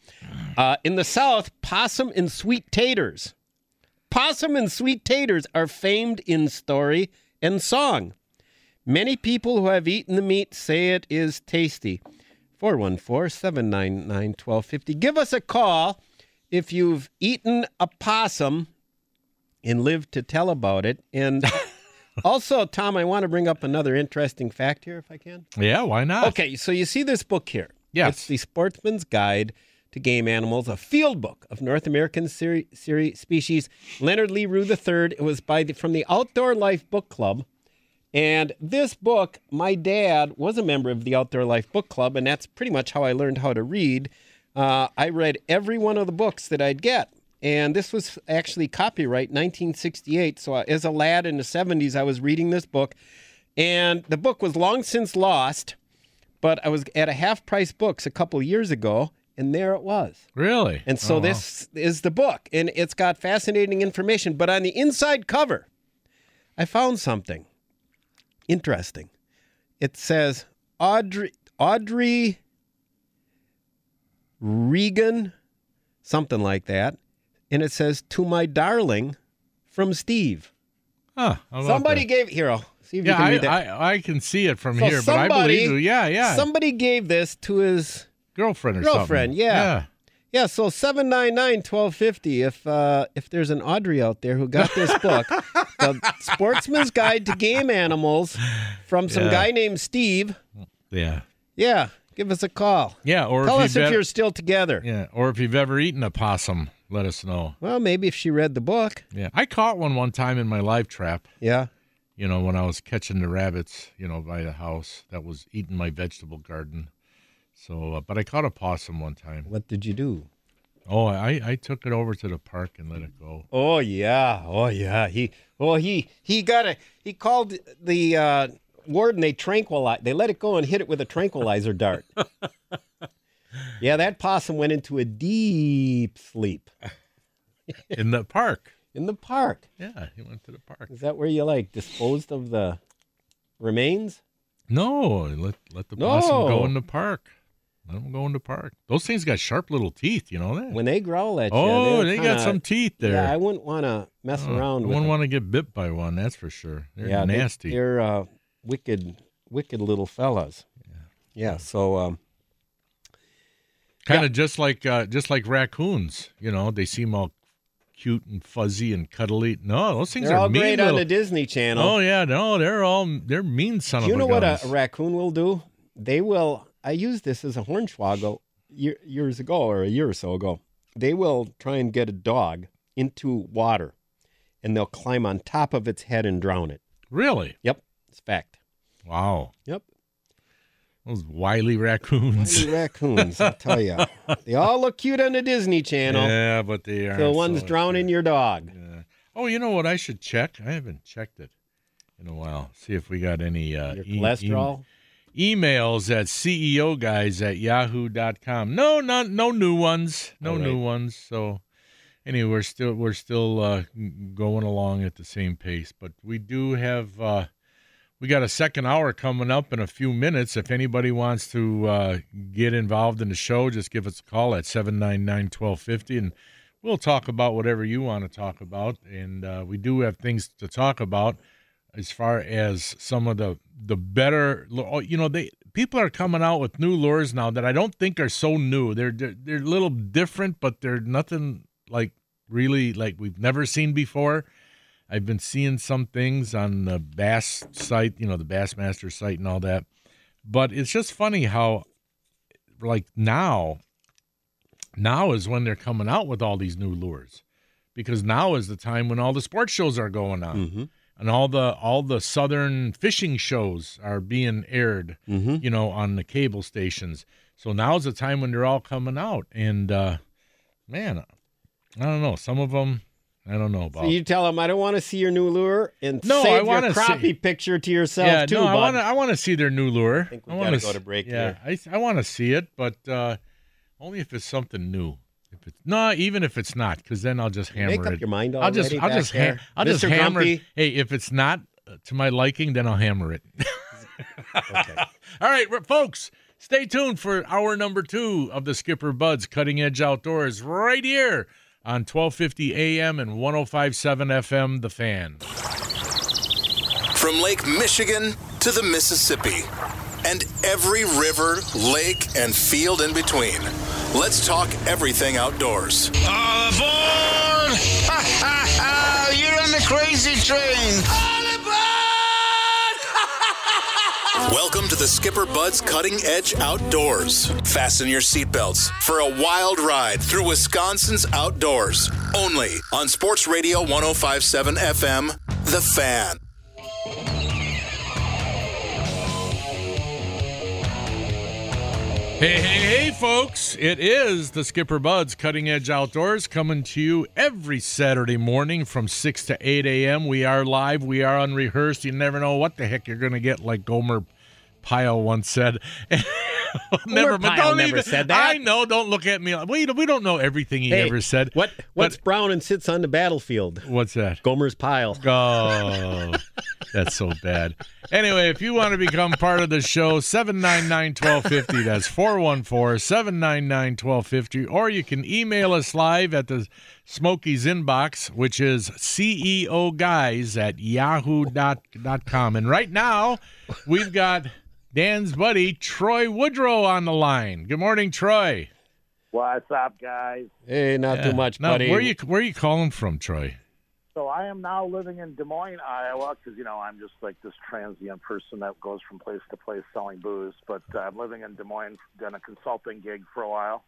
E: Uh, in the South, possum and sweet taters. Possum and sweet taters are famed in story and song. Many people who have eaten the meat say it is tasty. 414 799 1250. Give us a call if you've eaten a possum and lived to tell about it. And also, Tom, I want to bring up another interesting fact here, if I can.
D: Yeah. Why not?
E: Okay, so you see this book here.
D: Yes.
E: It's the Sportsman's Guide to Game Animals, a field book of North American seri- seri- species. Leonard Lee Rue III. It was by the, from the Outdoor Life Book Club. And this book, my dad was a member of the Outdoor Life Book Club, and that's pretty much how I learned how to read. Uh, I read every one of the books that I'd get. And this was actually copyright 1968. So uh, as a lad in the 70s, I was reading this book. And the book was long since lost, but I was at a half price books a couple years ago, and there it was.
D: Really?
E: And so
D: Oh, wow.
E: this is the book, and it's got fascinating information. But on the inside cover, I found something interesting. It says Audrey Audrey Regan, something like that, and it says "To my darling" from Steve.
D: Huh,
E: Somebody
D: that?
E: gave here. I'll See if you can
D: I,
E: read that.
D: I I can see it from
E: So
D: here, but I believe you. Yeah, yeah.
E: Somebody gave this to his
D: girlfriend or
E: girlfriend.
D: something.
E: Yeah. yeah. So nine nine twelve fifty. If uh, if there's an Audrey out there who got this book, the Sportsman's Guide to Game Animals, from some
D: Yeah.
E: guy named Steve.
D: Yeah.
E: Yeah. Give us a call.
D: Yeah, or
E: Tell
D: if
E: us if
D: ev-
E: you're still together.
D: Yeah, or if you've ever eaten a possum, let us know.
E: Well, maybe if she read the book.
D: Yeah, I caught one one time in my live trap.
E: Yeah.
D: You know, when I was catching the rabbits, you know, by the house that was eating my vegetable garden. So, uh, but I caught a possum one time.
E: What did you do?
D: Oh, I I took it over to the park and let it go.
E: Oh yeah, oh yeah. He well he he got a he called the uh, warden. They tranquilize. They let it go and hit it with a tranquilizer dart. yeah, that possum went into a deep sleep
D: in the park.
E: In the park.
D: Yeah, he went to the park.
E: Is that where you like disposed of the remains?
D: No, let let the possum go in the park. Let them go in the park. Those things got sharp little teeth. You know that.
E: When they growl at you,
D: oh, they got
E: kinda-
D: some teeth there.
E: Yeah, I wouldn't want to mess
D: Oh,
E: around
D: I wouldn't want to get bit by one. That's for sure. They're
E: yeah,
D: nasty.
E: They're uh, wicked, wicked little fellas. Yeah. Yeah. So um,
D: kind of just like uh, just like raccoons. You know, they seem all cute and fuzzy and cuddly. No, those things
E: they're
D: are
E: all
D: mean
E: great on the Disney Channel.
D: Oh yeah, no, they're all they're mean son
E: Do
D: of
E: you know what
D: guns.
E: a raccoon will do? They will. I used this as a hornswoggle year, years ago, or a year or so ago. They will try and get a dog into water, and they'll climb on top of its head and drown it.
D: Really?
E: Yep, it's fact.
D: Wow.
E: Yep.
D: Those wily raccoons.
E: Tiny raccoons, I'll tell you, they all look cute on the Disney Channel.
D: Yeah, but they are.
E: The one's
D: so-
E: drowning your dog.
D: Oh, you know what? I should check. I haven't checked it in a while. See if we got any uh,
E: Your cholesterol?
D: e- emails at CEO guys at yahoo.com. No, not no new ones. No
E: right.
D: new ones. So anyway, we're still we're still uh, going along at the same pace, but we do have uh, we got a second hour coming up in a few minutes. If anybody wants to uh, get involved in the show, just give us a call at 799-1250 and we'll talk about whatever you want to talk about. And uh, we do have things to talk about as far as some of the the better oh, you know they people are coming out with new lures now that I don't think are so new. They're they're, they're a little different, but they're nothing like really like we've never seen before. I've been seeing some things on the Bass site, you know, the Bassmaster site and all that. But it's just funny how like now now is when they're coming out with all these new lures. Because now is the time when all the sports shows are going on.
E: Mm-hmm.
D: And all the all the southern fishing shows are being aired,
E: Mm-hmm.
D: you know, on the cable stations. So now's the time when they're all coming out. And uh man, I don't know. Some of them I don't know about.
E: So you tell them I don't want to see your new lure and
D: No, I
E: your
D: wanna see-
E: crappie picture to yourself
D: yeah,
E: too,
D: no, I want to. I want to see their new lure. I
E: think we
D: wanna
E: gotta go to break
D: Yeah, I, I want to see it, but uh, only if it's something new. If it's no, even if it's not, because then I'll just hammer
E: Make up
D: it.
E: your mind
D: I'll just,
E: already
D: I'll just, ha- I'll just
E: Mr.
D: hammer it.
E: Grumpy?
D: Hey, if it's not uh, to my liking, then I'll hammer it.
E: okay.
D: All right, folks, stay tuned for hour number two of the Skipper Buds Cutting Edge Outdoors right here on 1250 AM and 1057 FM, The Fan.
B: From Lake Michigan to the Mississippi and every river, lake, and field in between. Let's talk everything outdoors.
G: All aboard! Ha ha ha! You're on the crazy train!
B: Welcome to the Skipper Buds Cutting Edge Outdoors. Fasten your seatbelts for a wild ride through Wisconsin's outdoors. Only on Sports Radio 1057 FM, The Fan.
D: Hey, hey, hey, folks. It is the Skipper Buds Cutting Edge Outdoors coming to you every Saturday morning from 6 to 8 a.m. We are live. We are unrehearsed. You never know what the heck you're going to get, like Gomer Pyle once said. never, but don't
E: never
D: even,
E: said that.
D: I know. Don't look at me. like- We, we don't know everything he
E: Hey,
D: ever said.
E: What what's
D: But-
E: brown and sits on the battlefield?
D: What's that?
E: Gomer's pile.
D: Oh, that's so bad. Anyway, if you want to become part of the show, 799-1250. That's 414-799-1250. Or you can email us live at the Smokies inbox, which is CEO guys at yahoo.com. And right now, we've got Dan's buddy, Troy Woodrow, on the line. Good morning, Troy.
I: What's up, guys?
E: Hey, not
D: Yeah.
E: too much,
D: Now,
E: buddy.
D: Where you where you calling from, Troy?
J: So I am now living in Des Moines, Iowa, because you know I'm just like this transient person that goes from place to place selling booze. But uh, I'm living in Des Moines, done a consulting gig for a while.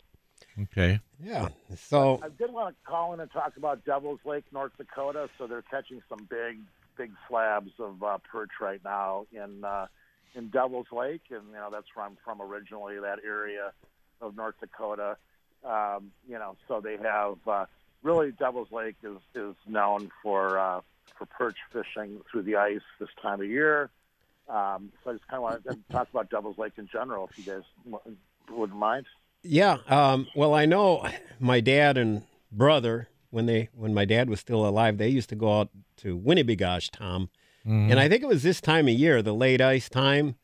D: Okay.
E: Yeah. So
J: I did want to call in and talk about Devil's Lake, North Dakota. So they're catching some big, big slabs of uh, perch right now in uh, in Devil's Lake, and you know that's where I'm from originally. That area of North Dakota. Um, you know, so they have uh, really Devil's Lake is is known for uh, for perch fishing through the ice this time of year. Um, so I just kind of wanted to talk about Devil's Lake in general, if you guys wouldn't mind.
E: Yeah. Um, well, I know my dad and brother when they when my dad was still alive, they used to go out to Winnebagosh, Tom,
D: Mhm.
E: and I think it was this time of year, the late ice time,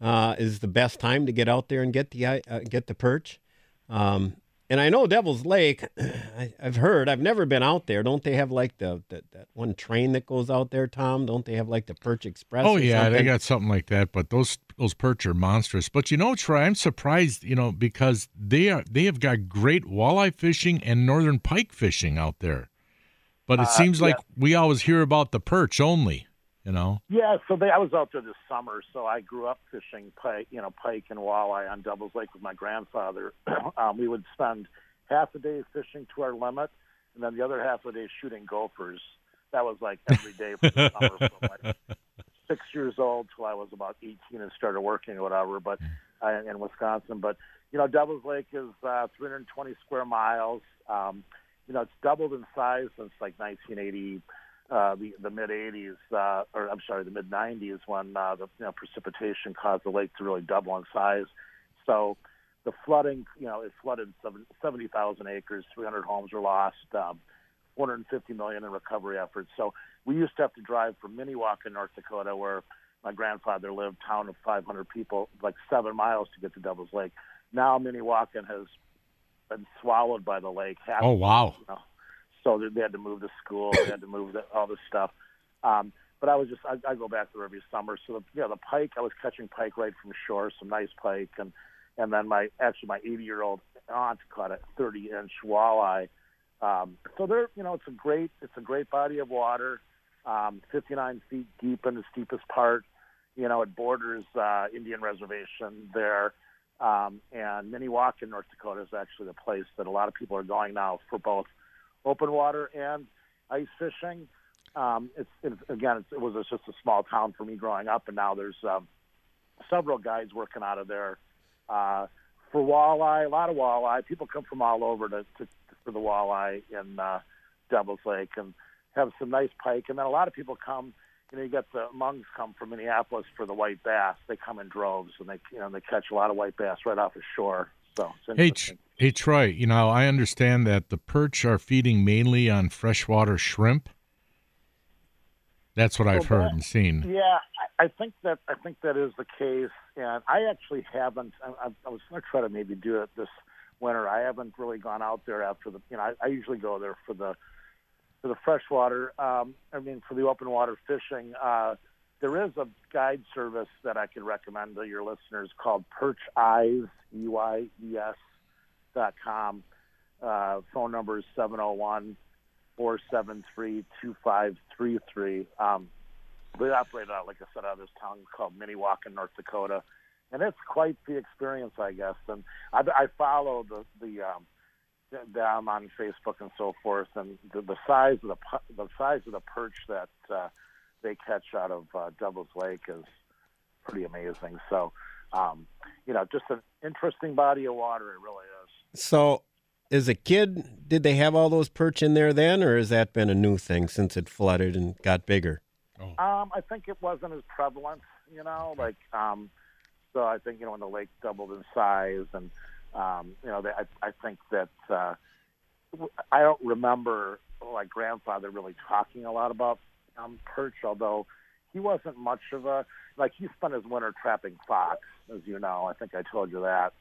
E: uh, is the best time to get out there and get the uh, get the perch. Um, and I know Devil's Lake. I, I've heard. I've never been out there. Don't they have like the, the that one train that goes out there, Tom? Don't they have like the Perch Express?
D: Oh
E: or
D: yeah, they got something like that. But those those perch are monstrous. But you know, Troy, I'm surprised. You know, because they are they have got great walleye fishing and northern pike fishing out there. But it
J: Uh,
D: seems like we always hear about the perch only. You know.
J: Yeah, so they, I was out there this summer. So I grew up fishing pike, you know, pike and walleye on Devil's Lake with my grandfather. um, we would spend half a day fishing to our limit, and then the other half of the day shooting gophers. That was like every day for the summer from like six years old till I was about 18 and started working or whatever. But uh, in Wisconsin, but you know, Devil's Lake is uh, 320 square miles. Um, you know, it's doubled in size since like 1980 uh, the the mid 80s, uh, or I'm sorry, the mid 90s, when uh, the you know, precipitation caused the lake to really double in size. So the flooding, you know, it flooded 70,000 acres, 300 homes were lost, um, 450 million in recovery efforts. So we used to have to drive from Minnewaukan, North Dakota, where my grandfather lived, town of 500 people, like seven miles to get to Devil's Lake. Now Minnewaukan has been swallowed by the lake. Half
D: Oh wow.
J: you know. So they- had to move the school, they had to move the, all this stuff. Um, but I was just I, I go back there every summer. So the, yeah, the pike I was catching pike right from shore, some nice pike, and and then my actually my 80 year old aunt caught a 30 inch walleye. Um, so they're you know it's a great it's a great body of water, um, 59 feet deep in the steepest part. You know it borders uh, Indian reservation there. Um, and Minnewaukan, North Dakota, is actually the place that a lot of people are going now for both open water and ice fishing. Um, it's, it's again, it's, it was just a small town for me growing up, and now there's um, several guys working out of there uh, for walleye. A lot of walleye. People come from all over to, to for the walleye in uh, Devil's Lake and have some nice pike. And then a lot of people come. You know, you got the Mungs come from Minneapolis for the white bass. They come in droves, and they you know they catch a lot of white bass right off the shore. So
D: Hey, hey, Troy. You know, I understand that the perch are feeding mainly on freshwater shrimp. That's what I've heard
J: that-
D: and seen.
J: Yeah, I, I think that I think that is the case, and I actually haven't. I, I, I was going to try to maybe do it this winter. I haven't really gone out there after the. You know, I, I usually go there for the for the freshwater. Um, I mean, for the open water fishing. Uh, there is a guide service that I can recommend to your listeners called Perch Eyes, E Y E S dot com. Uh, phone number is seven zero one four seven three two five three three. Um, they operate out, like I said, out of this town called Minnewaukan, North Dakota, and it's quite the experience, I guess. And I, I follow the the um, them on Facebook and so forth, and the, the size of the the size of the perch that uh, they catch out of uh, Devil's Lake is pretty amazing. So, um, you know, just an interesting body of water. It really is.
E: So, as a kid, did they have all those perch in there then, or has that been a new thing since it flooded and got bigger?
J: Um, I think it wasn't as prevalent, you know, like um, so. I think you know when the lake doubled in size, and um, you know, they, I, I think that uh, w- I don't remember my grandfather really talking a lot about um, perch, although he wasn't much of a like he spent his winter trapping fox, as you know. I think I told you that.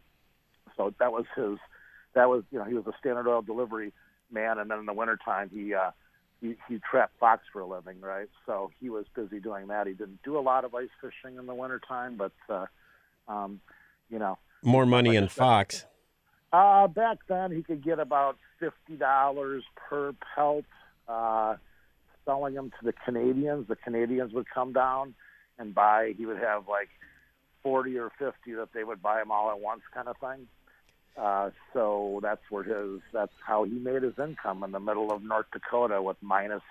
J: So that was his. That was you know he was a standard oil delivery man, and then in the wintertime he. Uh, he, he trapped fox for a living, right? So he was busy doing that. He didn't do a lot of ice fishing in the wintertime, but uh, um, you know,
E: More money
J: Like
E: in Fox.
J: uh, back then he could get about fifty dollars per pelt. Uh, selling them to the Canadians. The Canadians would come down and buy. He would have like forty or fifty that they would buy them all at once, kind of thing. Uh, so that's where his that's how he made his income in the middle of North Dakota with minus.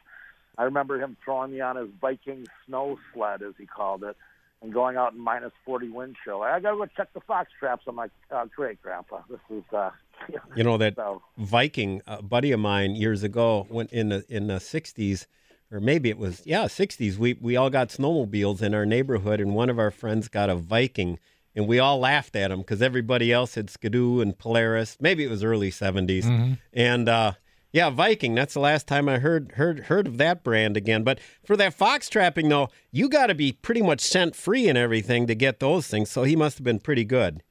J: I remember him throwing me on his Viking snow sled, as he called it, and going out in minus forty wind chill. I gotta go check the fox traps. I'm like, oh, great, Grandpa. This is uh,
E: You know that
J: So-
E: Viking a buddy of mine years ago, when in the in the '60s, or maybe it was yeah '60s. We we all got snowmobiles in our neighborhood, and one of our friends got a Viking, and we all laughed at him because everybody else had Skidoo and Polaris. Maybe it was early '70s, and uh, yeah, Viking. That's the last time I heard heard heard of that brand again. But for that fox trapping though, you got to be pretty much scent free and everything to get those things. So he must have been pretty good.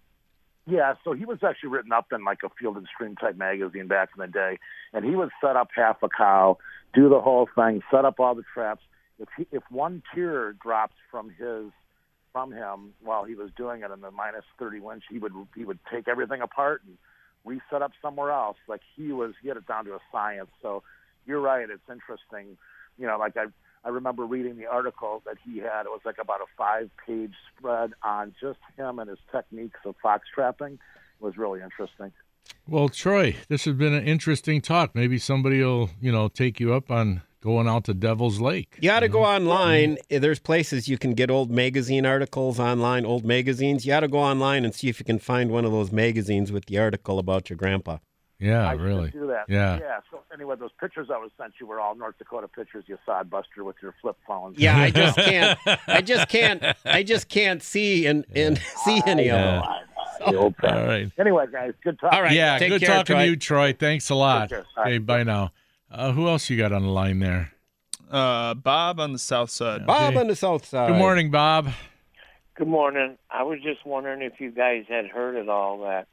J: Yeah, so he was actually written up in like a Field and Stream type magazine back in the day, and he would set up half a cow, do the whole thing, set up all the traps. If he, if one tear drops from his from him while he was doing it in the minus thirty winch, he would he would take everything apart and reset up somewhere else. Like he was, he had it down to a science. So you're right, it's interesting. You know, like I I remember reading the article that he had. It was like about a five page spread on just him and his techniques of fox trapping. It was really interesting.
D: Well, Troy, this has been an interesting talk. Maybe somebody will, you know, take you up on going out to Devil's Lake.
E: You got to go online. Eh, there's places you can get old magazine articles online, old magazines. You got to go online and see if you can find one of those magazines with the article about your grandpa.
D: Yeah,
J: I
D: really.
J: do that.
D: Yeah.
J: Yeah. So anyway, those pictures I was sent you were all North Dakota pictures. You sod buster with your flip phones.
E: Yeah, I just can't. I just can't. I just can't see and and see any of them.
J: The old
D: All right.
J: Anyway, guys, good talk.
E: All right.
D: yeah,
E: take
D: good
E: care,
D: talking
E: Troy.
D: to you, Troy. Thanks a lot.
J: care. All right.
D: Okay, bye now. Uh, who else you got on the line there?
H: Uh, Bob on the south side.
E: Bob on the south side.
D: Good morning, Bob.
K: Good morning. I was just wondering if you guys had heard at all that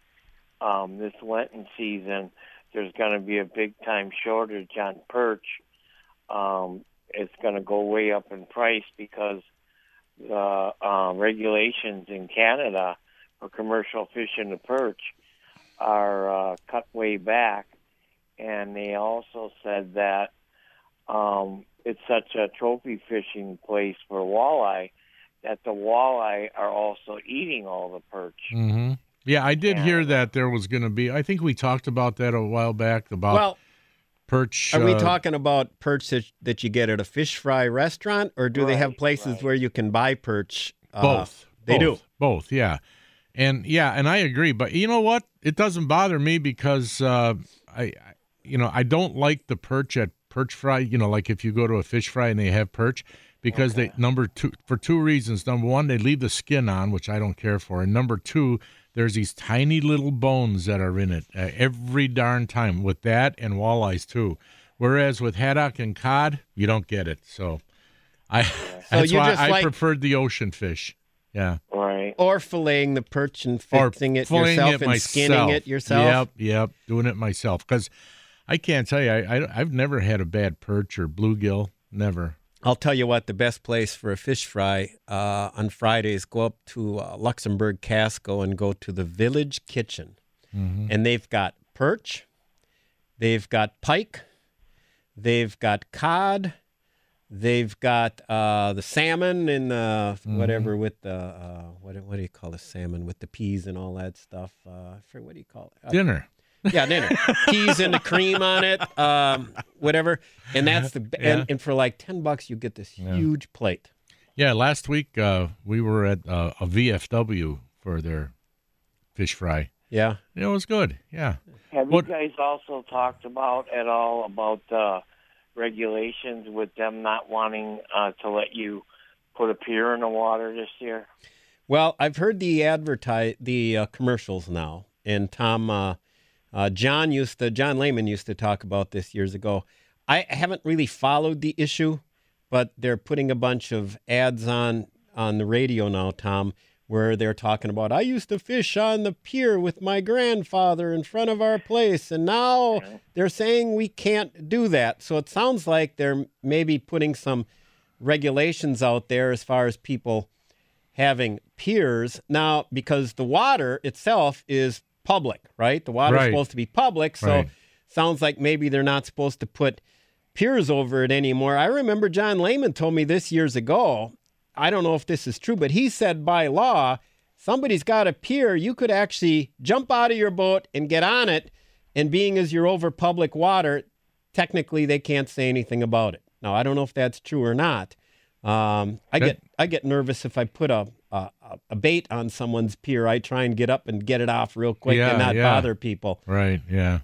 K: um, this Lenten season there's going to be a big time shortage on perch. Um, it's going to go way up in price because the uh, regulations in Canada for commercial fishing of perch are uh, cut way back, and they also said that um, it's such a trophy fishing place for walleye that the walleye are also eating all the perch.
D: hmm Yeah, I did hear that there was going to be. I think we talked about that a while back about
E: Well,
D: perch.
E: are we
D: uh,
E: talking about perch that, that you get at a fish fry restaurant, or do they have places
K: right.
E: where you can buy perch? uh,
D: both?
E: They
D: both,
E: do.
D: both. Yeah, and yeah, and I agree. But you know what? It doesn't bother me because uh, I, you know, I don't like the perch at perch fry. You know, like if you go to a fish fry and they have perch. Because they number two for two reasons. Number one, they leave the skin on, which I don't care for, and number two, there's these tiny little bones that are in it uh, every darn time with that and walleyes too. Whereas with haddock and cod, you don't get it. So, I that's why
E: just
D: I preferred the ocean fish. Yeah,
K: Right.
E: Or filleting the perch and
D: or
E: fixing it yourself
D: it
E: and
D: myself.
E: skinning it yourself.
D: Yep, yep, doing it myself. Because I can't tell you, I, I I've never had a bad perch or bluegill. Never.
E: I'll tell you what, the best place for a fish fry uh, on Fridays, go up to uh, Luxembourg Casco and go to the Village Kitchen. And they've got perch, they've got pike, they've got cod, they've got uh, the salmon and the whatever with the, uh, what, do- what do you call the salmon with the peas and all that stuff? Uh, I forget- what do you call it? Uh,
D: Dinner.
E: yeah, dinner. Peas and the cream on it, um, whatever. And that's the
D: Yeah.
E: and, and for like ten bucks you get this huge plate.
D: Yeah, last week uh, we were at uh, a VFW for their fish fry.
E: Yeah.
D: It was good. Yeah.
K: Have
D: What-
K: you guys also talked about at all about uh, regulations with them not wanting uh, to let you put a pier in the water this year?
E: Well, I've heard the advertise the uh, commercials now, and Tom, uh, uh, John used to John Lehman used to talk about this years ago. I haven't really followed the issue, but they're putting a bunch of ads on on the radio now, Tom, where they're talking about I used to fish on the pier with my grandfather in front of our place, and now they're saying we can't do that. So it sounds like they're maybe putting some regulations out there as far as people having piers now because the water itself is public, right? The water's
D: Right.
E: supposed to be public, so
D: Right.
E: sounds like maybe they're not supposed to put piers over it anymore. I remember John Lehman told me this years ago. I don't know if this is true, but he said by law, somebody's got a pier. You could actually jump out of your boat and get on it. And being as you're over public water, technically they can't say anything about it. Now I don't know if that's true or not. Um, I get I get nervous if I put a, a a bait on someone's pier. I try and get up and get it off real quick
D: Yeah,
E: and not
D: yeah.
E: bother people.
D: Right. Yeah.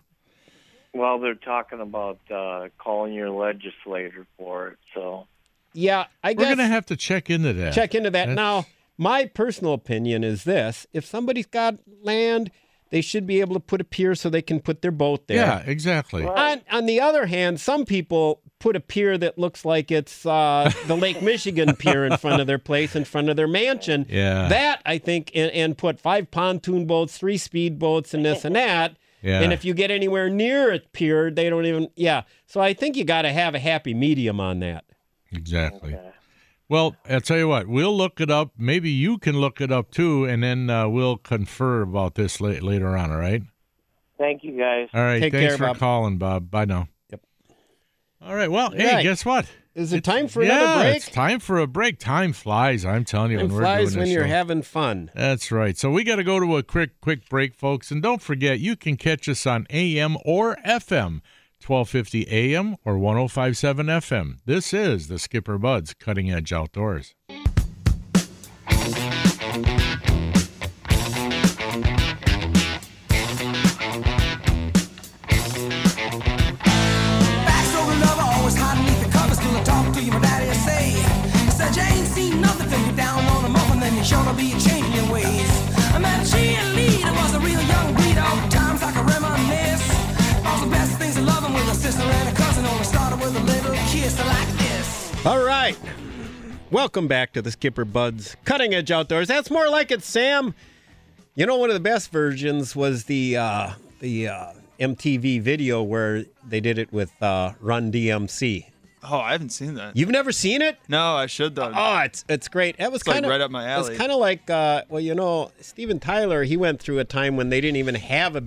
K: Well, they're talking about uh, calling your legislator for it. So
E: Yeah, I guess We're
D: gonna have to check into that.
E: check into that.
D: That's-
E: Now, my personal opinion is this: if somebody's got land, they should be able to put a pier so they can put their boat there.
D: Yeah. Exactly.
E: On, on the other hand, some people put a pier that looks like it's uh, the Lake Michigan pier in front of their place, in front of their mansion.
D: Yeah.
E: That, I think, and, and put five pontoon boats, three speed boats, and this and that.
D: Yeah.
E: And if you get anywhere near a pier, they don't even, yeah. So I think you got to have a happy medium on that.
D: Exactly. Well, I'll tell you what. We'll look it up. Maybe you can look it up too, and then uh, we'll confer about this la- later on. All right.
K: thank you guys.
D: All right.
E: Take
D: Thanks
E: care,
D: for
E: Bob.
D: calling, Bob. Bye now.
E: Yep.
D: All right. Well, hey,
E: right.
D: guess what?
E: Is it time for
D: yeah,
E: another break?
D: it's time for a break. Time flies. I'm telling you.
E: Time
D: when we're
E: flies
D: doing
E: when
D: this
E: you're
D: show.
E: having fun.
D: That's right. So we got to go to a quick, quick break, folks. And don't forget, you can catch us on AM or FM, 1250 AM or 1057 FM. This is the Skipper Buds Cutting Edge Outdoors.
F: All
E: right. Welcome back to the Skipper Buds Cutting Edge Outdoors. That's more like it, Sam. You know, one of the best versions was the uh, the uh, MTV video where they did it with uh, Run DMC.
H: Oh, I haven't seen that.
E: You've never seen it?
H: No, I should though.
E: Oh, it's it's great. It was kind of
H: right up my alley.
E: It's kind of like uh, well, you know, Steven Tyler. He went through a time when they didn't even have a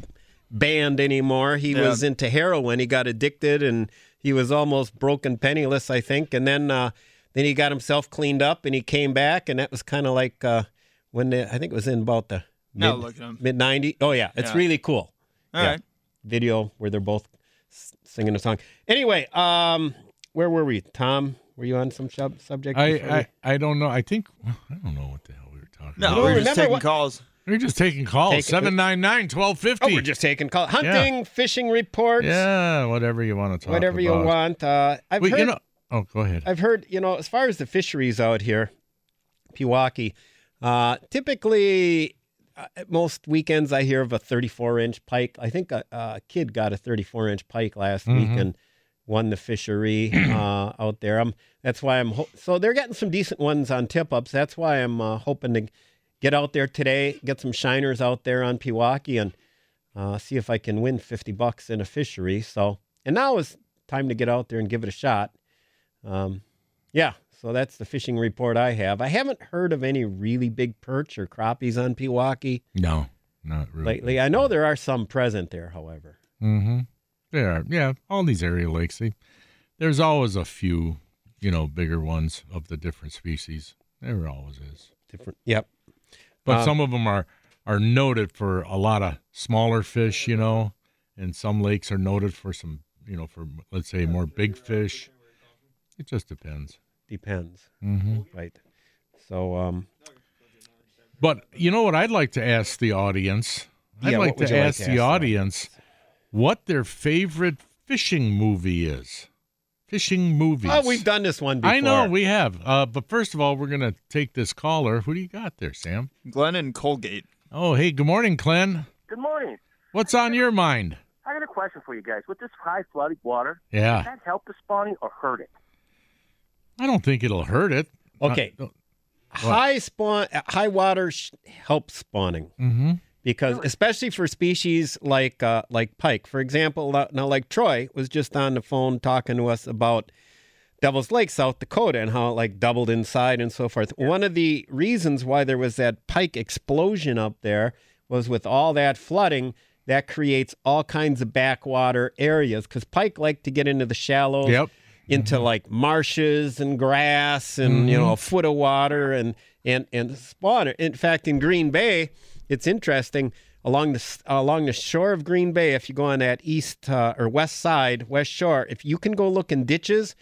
E: band anymore. He
H: Yeah.
E: was into heroin. He got addicted, and he was almost broken, penniless, I think. And then uh, then he got himself cleaned up, and he came back, and that was kind of like uh, when the, I think it was in about the mid,
H: look
E: mid '90s. Oh yeah, it's
H: Yeah.
E: really cool.
H: All
E: Yeah.
H: right.
E: Video where they're both singing a song. Anyway, um, where were we? Tom, were you on some sub- subject?
D: I, I, I don't know. I think, I don't know what the hell we were talking
H: No,
D: about.
H: No, we were just taking
E: what-
H: calls.
D: We're just taking calls.
E: Take-
D: 799 1250.
E: Oh, we're just taking calls. Hunting, fishing reports,
D: Yeah, whatever you want to talk about.
E: whatever you want. Uh, I've
D: Wait,
E: heard.
D: you know, oh, go ahead.
E: I've heard. You know, as far as the fisheries out here, Pewaukee, uh, typically. Uh, most weekends, I hear of a 34 inch pike. I think a, a kid got a 34 inch pike last week
D: Mhm.
E: and won the fishery uh, out there. I'm, that's why I'm. Ho- so they're getting some decent ones on tip ups. That's why I'm uh, hoping to get out there today, get some shiners out there on Pewaukee, and uh, see if I can win 50 bucks in a fishery. So, and now is time to get out there and give it a shot. Um, yeah, so that's the fishing report I have. I haven't heard of any really big perch or crappies on Pewaukee
D: No, not really.
E: lately. I know there are some present there, however.
D: Mm-hmm. There are, yeah, all these area lakes. They, there's always a few, you know, bigger ones of the different species. There always is.
E: Different. Yep.
D: But
E: Um,
D: some of them are are noted for a lot of smaller fish, you know, and some lakes are noted for some, you know, for let's say more big fish. It just depends.
E: Depends.
D: Mm-hmm.
E: Right. So, um,
D: But you know what I'd like to ask the audience? I'd
E: Yeah,
D: like to
E: you like
D: ask
E: to
D: the
E: ask the
D: audience what their favorite fishing movie is. Fishing movies.
E: oh, we've done this one before.
D: I know we have. Uh, but first of all, we're gonna take this caller. Who do you got there, Sam?
H: Glenn and Colgate.
D: Oh, hey, good morning, Glenn.
L: Good morning.
D: What's on your mind?
L: I got a question for you guys. With this high flooded water,
D: Yeah.
L: does that help the spawning or hurt it?
D: I don't think it'll hurt it.
E: Okay. high spawn, uh, high water sh- helps spawning.
D: Mm-hmm.
E: Because especially for species like uh, like pike, for example, uh, now like Troy was just on the phone talking to us about Devil's Lake, South Dakota, and how it like doubled inside and so forth. One of the reasons why there was that pike explosion up there was with all that flooding, that creates all kinds of backwater areas because pike like to get into the shallows.
D: Yep.
E: Into like marshes and grass and you know a foot of water and and and spawn. In fact, in Green Bay, it's interesting along the along the shore of Green Bay. If you go on that east uh, or west side, west shore, if you can go look in ditches,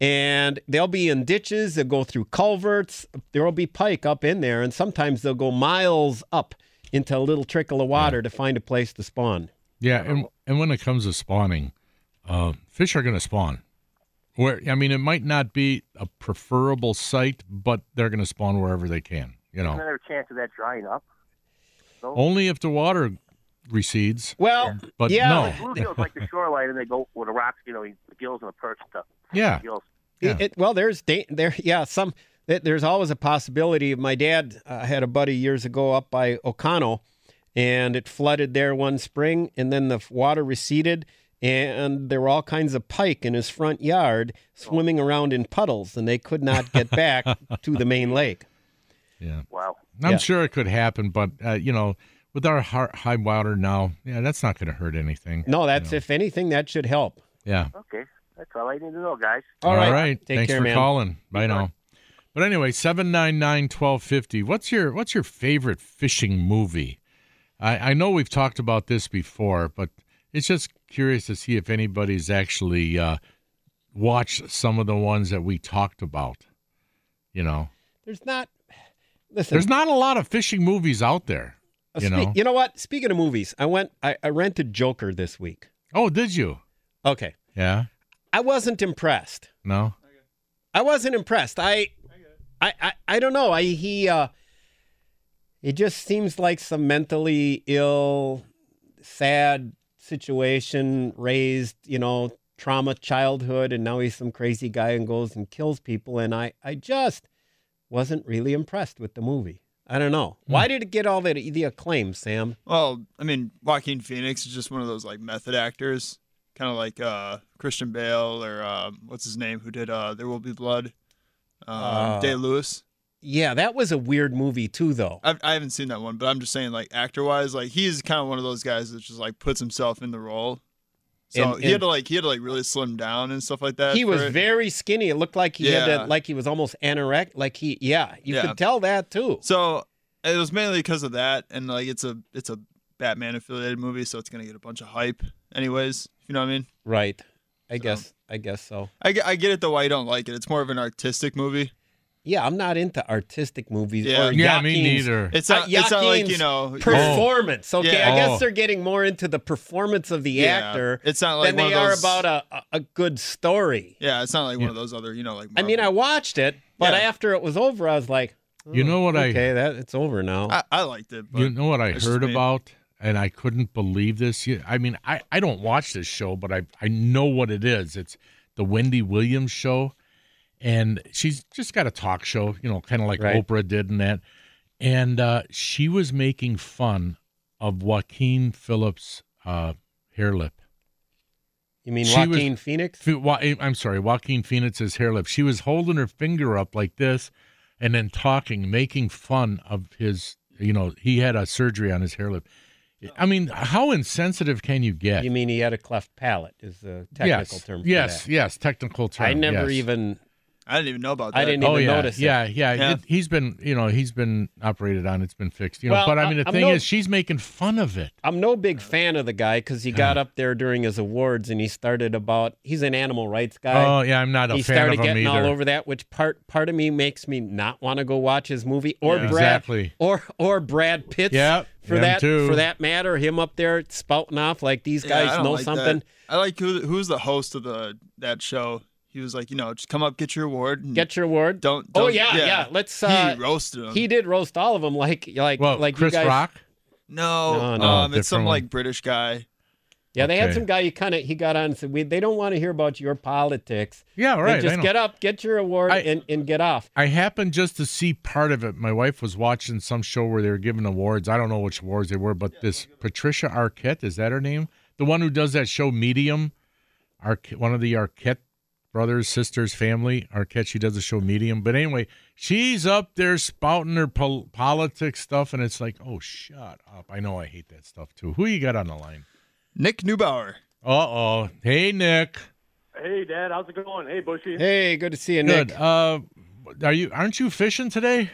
E: and they'll be in ditches. They'll go through culverts. There will be pike up in there, and sometimes they'll go miles up into a little trickle of water to find a place to spawn.
D: Yeah, and and when it comes to spawning, uh, fish are going to spawn. Where I mean, it might not be a preferable site, but they're going to spawn wherever they can. You know,
L: there a chance of that drying up? No?
D: only if the water recedes.
E: Well,
D: But
E: yeah,
D: no.
L: Like bluegills like the shoreline, and they go with the rocks, you know, the gills and the perch stuff.
D: Yeah.
L: Gills.
E: It, it- well, there's da- there, yeah, some. th- There's always a possibility. My dad uh, had a buddy years ago up by Oconto, and it flooded there one spring, and then the water receded, and there were all kinds of pike in his front yard swimming around in puddles, and they could not get back to the main lake.
D: Yeah.
L: Wow.
D: I'm
E: Yeah.
D: sure it could happen, but uh, you know, with our har- high water now, yeah, that's not going to hurt anything.
E: No, that's if anything, that should help.
D: Yeah.
L: Okay. That's all I need to know, guys.
E: All right. Take
D: Thanks
E: care,
D: for
E: man.
D: calling. Bye now. But anyway, seven nine nine twelve fifty. What's your What's your favorite fishing movie? I I know we've talked about this before, but it's just curious to see if anybody's actually uh, watched some of the ones that we talked about. You know,
E: There's not. Listen,
D: there's not a lot of fishing movies out there.
E: Uh,
D: You
E: spe-
D: know.
E: you know what? Speaking of movies, I went. I, I rented Joker this week.
D: Oh, did you?
E: Okay,
D: Yeah.
E: I wasn't impressed.
D: No.
E: I wasn't impressed. I, I, I, I don't know. I he. uh It just seems like some mentally ill, sad situation. Raised, you know, trauma childhood, and now he's some crazy guy and goes and kills people. And I, I just wasn't really impressed with the movie. I don't know. Why did it get all that the acclaim, Sam?
H: Well, I mean, Joaquin Phoenix is just one of those like method actors, kind of like uh, Christian Bale or uh, what's his name, who did uh, There Will Be Blood, um,
E: Uh,
H: Day Lewis.
E: Yeah, that was a weird movie too, though.
H: I've, I haven't seen that one, but I'm just saying, like actor wise, like he's kind of one of those guys that just like puts himself in the role. So
E: And-
H: he had to like he had to like really slim down and stuff like that.
E: He was
H: it.
E: very skinny. It looked like he had to, like he was almost anorexic. Like he, yeah, you
H: Yeah.
E: could tell that too.
H: So it was mainly because of that, and like it's a it's a Batman affiliated movie, so it's gonna get a bunch of hype, anyways. You know what I mean?
E: Right. I guess. I guess so.
H: I, I get it though why you don't like it. It's more of an artistic movie.
E: Yeah, I'm not into artistic movies.
H: Yeah.
E: or
D: Yeah, me neither.
H: It's not-
E: uh,
H: it's not like, you know-
E: performance. Okay,
H: Yeah.
E: I guess
D: Oh.
E: they're getting more into the performance of the
H: Yeah.
E: actor.
H: It's not like
E: than
H: one
E: they
H: of
E: are
H: those-
E: about a, a- a good story.
H: Yeah, it's not like one of those other, you know, like.
E: I mean, I watched it, but
H: Yeah.
E: after it was over, I was like,
D: You know what I-
E: Okay, that it's over now.
H: I, I liked it. But
D: You know what I heard
H: me.
D: about, and I couldn't believe this. I mean, I, I don't watch this show, but I I know what it is. It's the Wendy Williams show, and she's just got a talk show, you know, kind of like
E: Right.
D: Oprah did and that. And uh, she was making fun of Joaquin Phillips' uh, hair lip.
E: you mean
D: she was-
E: Joaquin Phoenix?
D: Ph- Wa- I'm sorry, Joaquin Phoenix's hair lip. She was holding her finger up like this, and then talking, making fun of his. You know, he had a surgery on his hair lip. I mean, how insensitive can you get?
E: You mean he had a cleft palate? Is the technical
D: yes,
E: term? For
D: yes,
E: that.
D: yes, technical term.
E: I never
D: yes.
E: even.
H: I didn't even know about that.
E: I didn't
D: Oh
E: even
D: yeah,
E: notice it.
D: yeah, yeah.
H: Yeah.
D: It, he's been, you know, he's been operated on. It's been fixed, you know.
E: Well,
D: but I
E: I-
D: mean, the
E: I'm
D: thing
E: no-
D: is, she's making fun of it.
E: I'm no big fan of the guy because he got up there during his awards and he started about. He's an animal rights guy.
D: Oh yeah, I'm not a
E: he
D: fan
E: started
D: of him He started
E: getting
D: either.
E: all over that, which part part of me makes me not want to go watch his movie or
H: Yeah.
E: Brad
D: Exactly.
E: or or Brad Pitt.
D: Yeah,
E: for
D: them
E: that
D: too.
E: for that matter, him up there spouting off like these guys
H: don't
E: know
H: like
E: something.
H: That. I like who who's the host of the that show. He was like, you know, just come up, get your award. and
E: Get your award.
H: Don't.
E: oh
H: don't-
E: yeah, yeah. Let's. Uh,
H: he roasted him.
E: He did roast all of them, like like
D: well,
E: like
D: Chris
E: you guys.
D: Rock.
H: no,
E: No, no.
H: um, it's some
D: one.
H: like British guy.
E: Yeah, they had some guy. He kind of he got on and said, "We they don't want to hear about your politics.
D: Yeah, right. I
E: just get up, get your award,
D: I-
E: and, and get off."
D: I happened just to see part of it. My wife was watching some show where they were giving awards. I don't know which awards they were, but this Patricia Arquette is that her name? The one who does that show Medium, Arquette, one of the Arquette brothers, sisters, family. Arquette, she does the show Medium. But anyway, she's up there spouting her pol- politics stuff, and it's like, oh, shut up. I know I hate that stuff too. Who you got on the line?
H: Nick Neubauer.
D: Uh oh. Hey, Nick.
M: Hey, Dad, how's it going? Hey, Bushy.
E: Hey, good to see you, Nick.
D: Good. Uh, are you? Aren't you fishing today?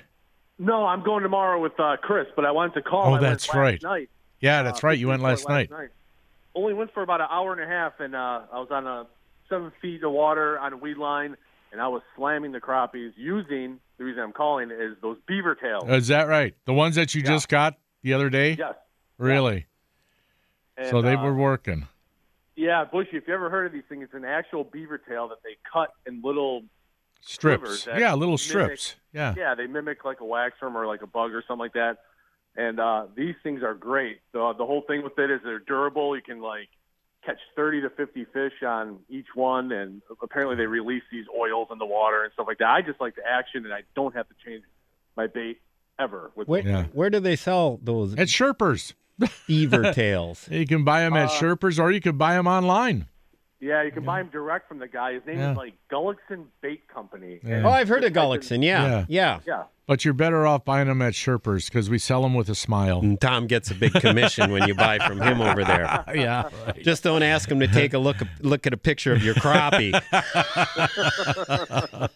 M: No, I'm going tomorrow with uh, Chris, but I wanted to call.
D: Oh,
M: I
D: that's
M: last
D: right.
M: Night.
D: Yeah, that's
M: Uh,
D: right. You went
M: fishing
D: last
M: for
D: night.
M: Only went for about an hour and a half, and uh, I was on a seven feet of water on a weed line, and I was slamming the crappies using the reason I'm calling is those beaver tails.
D: Is that right? The ones that you just got the other day?
M: Yes.
D: Really? so
M: And,
D: they
M: uh,
D: were working.
M: Yeah, Bushy. If you ever heard of these things, it's an actual beaver tail that they cut in little
D: Strips. Yeah, little
M: mimic-
D: strips. Yeah.
M: Yeah, they mimic like a waxworm or like a bug or something like that. And uh, these things are great. The the whole thing with it is they're durable. You can like catch 30 to 50 fish on each one, and apparently they release these oils in the water and stuff like that. I just like the action, and I don't have to change my bait ever. With
E: Where,
M: them.
E: where do they sell those?
D: At Sherpers.
E: Beaver tails.
D: You can buy them at
M: Uh,
D: Sherpers or you can buy them online.
M: Yeah, you can buy them direct from the guy. His name
D: Yeah.
M: is like Gullickson Bait Company.
D: Yeah.
E: Oh, I've heard of
M: just type
E: Gullickson. Yeah, yeah.
M: Yeah.
D: But you're better off buying them at Sherpers because we sell them with a smile.
E: And Tom gets a big commission when you buy from him over there.
D: Yeah.
E: Just don't ask him to take a look look at a picture of your crappie.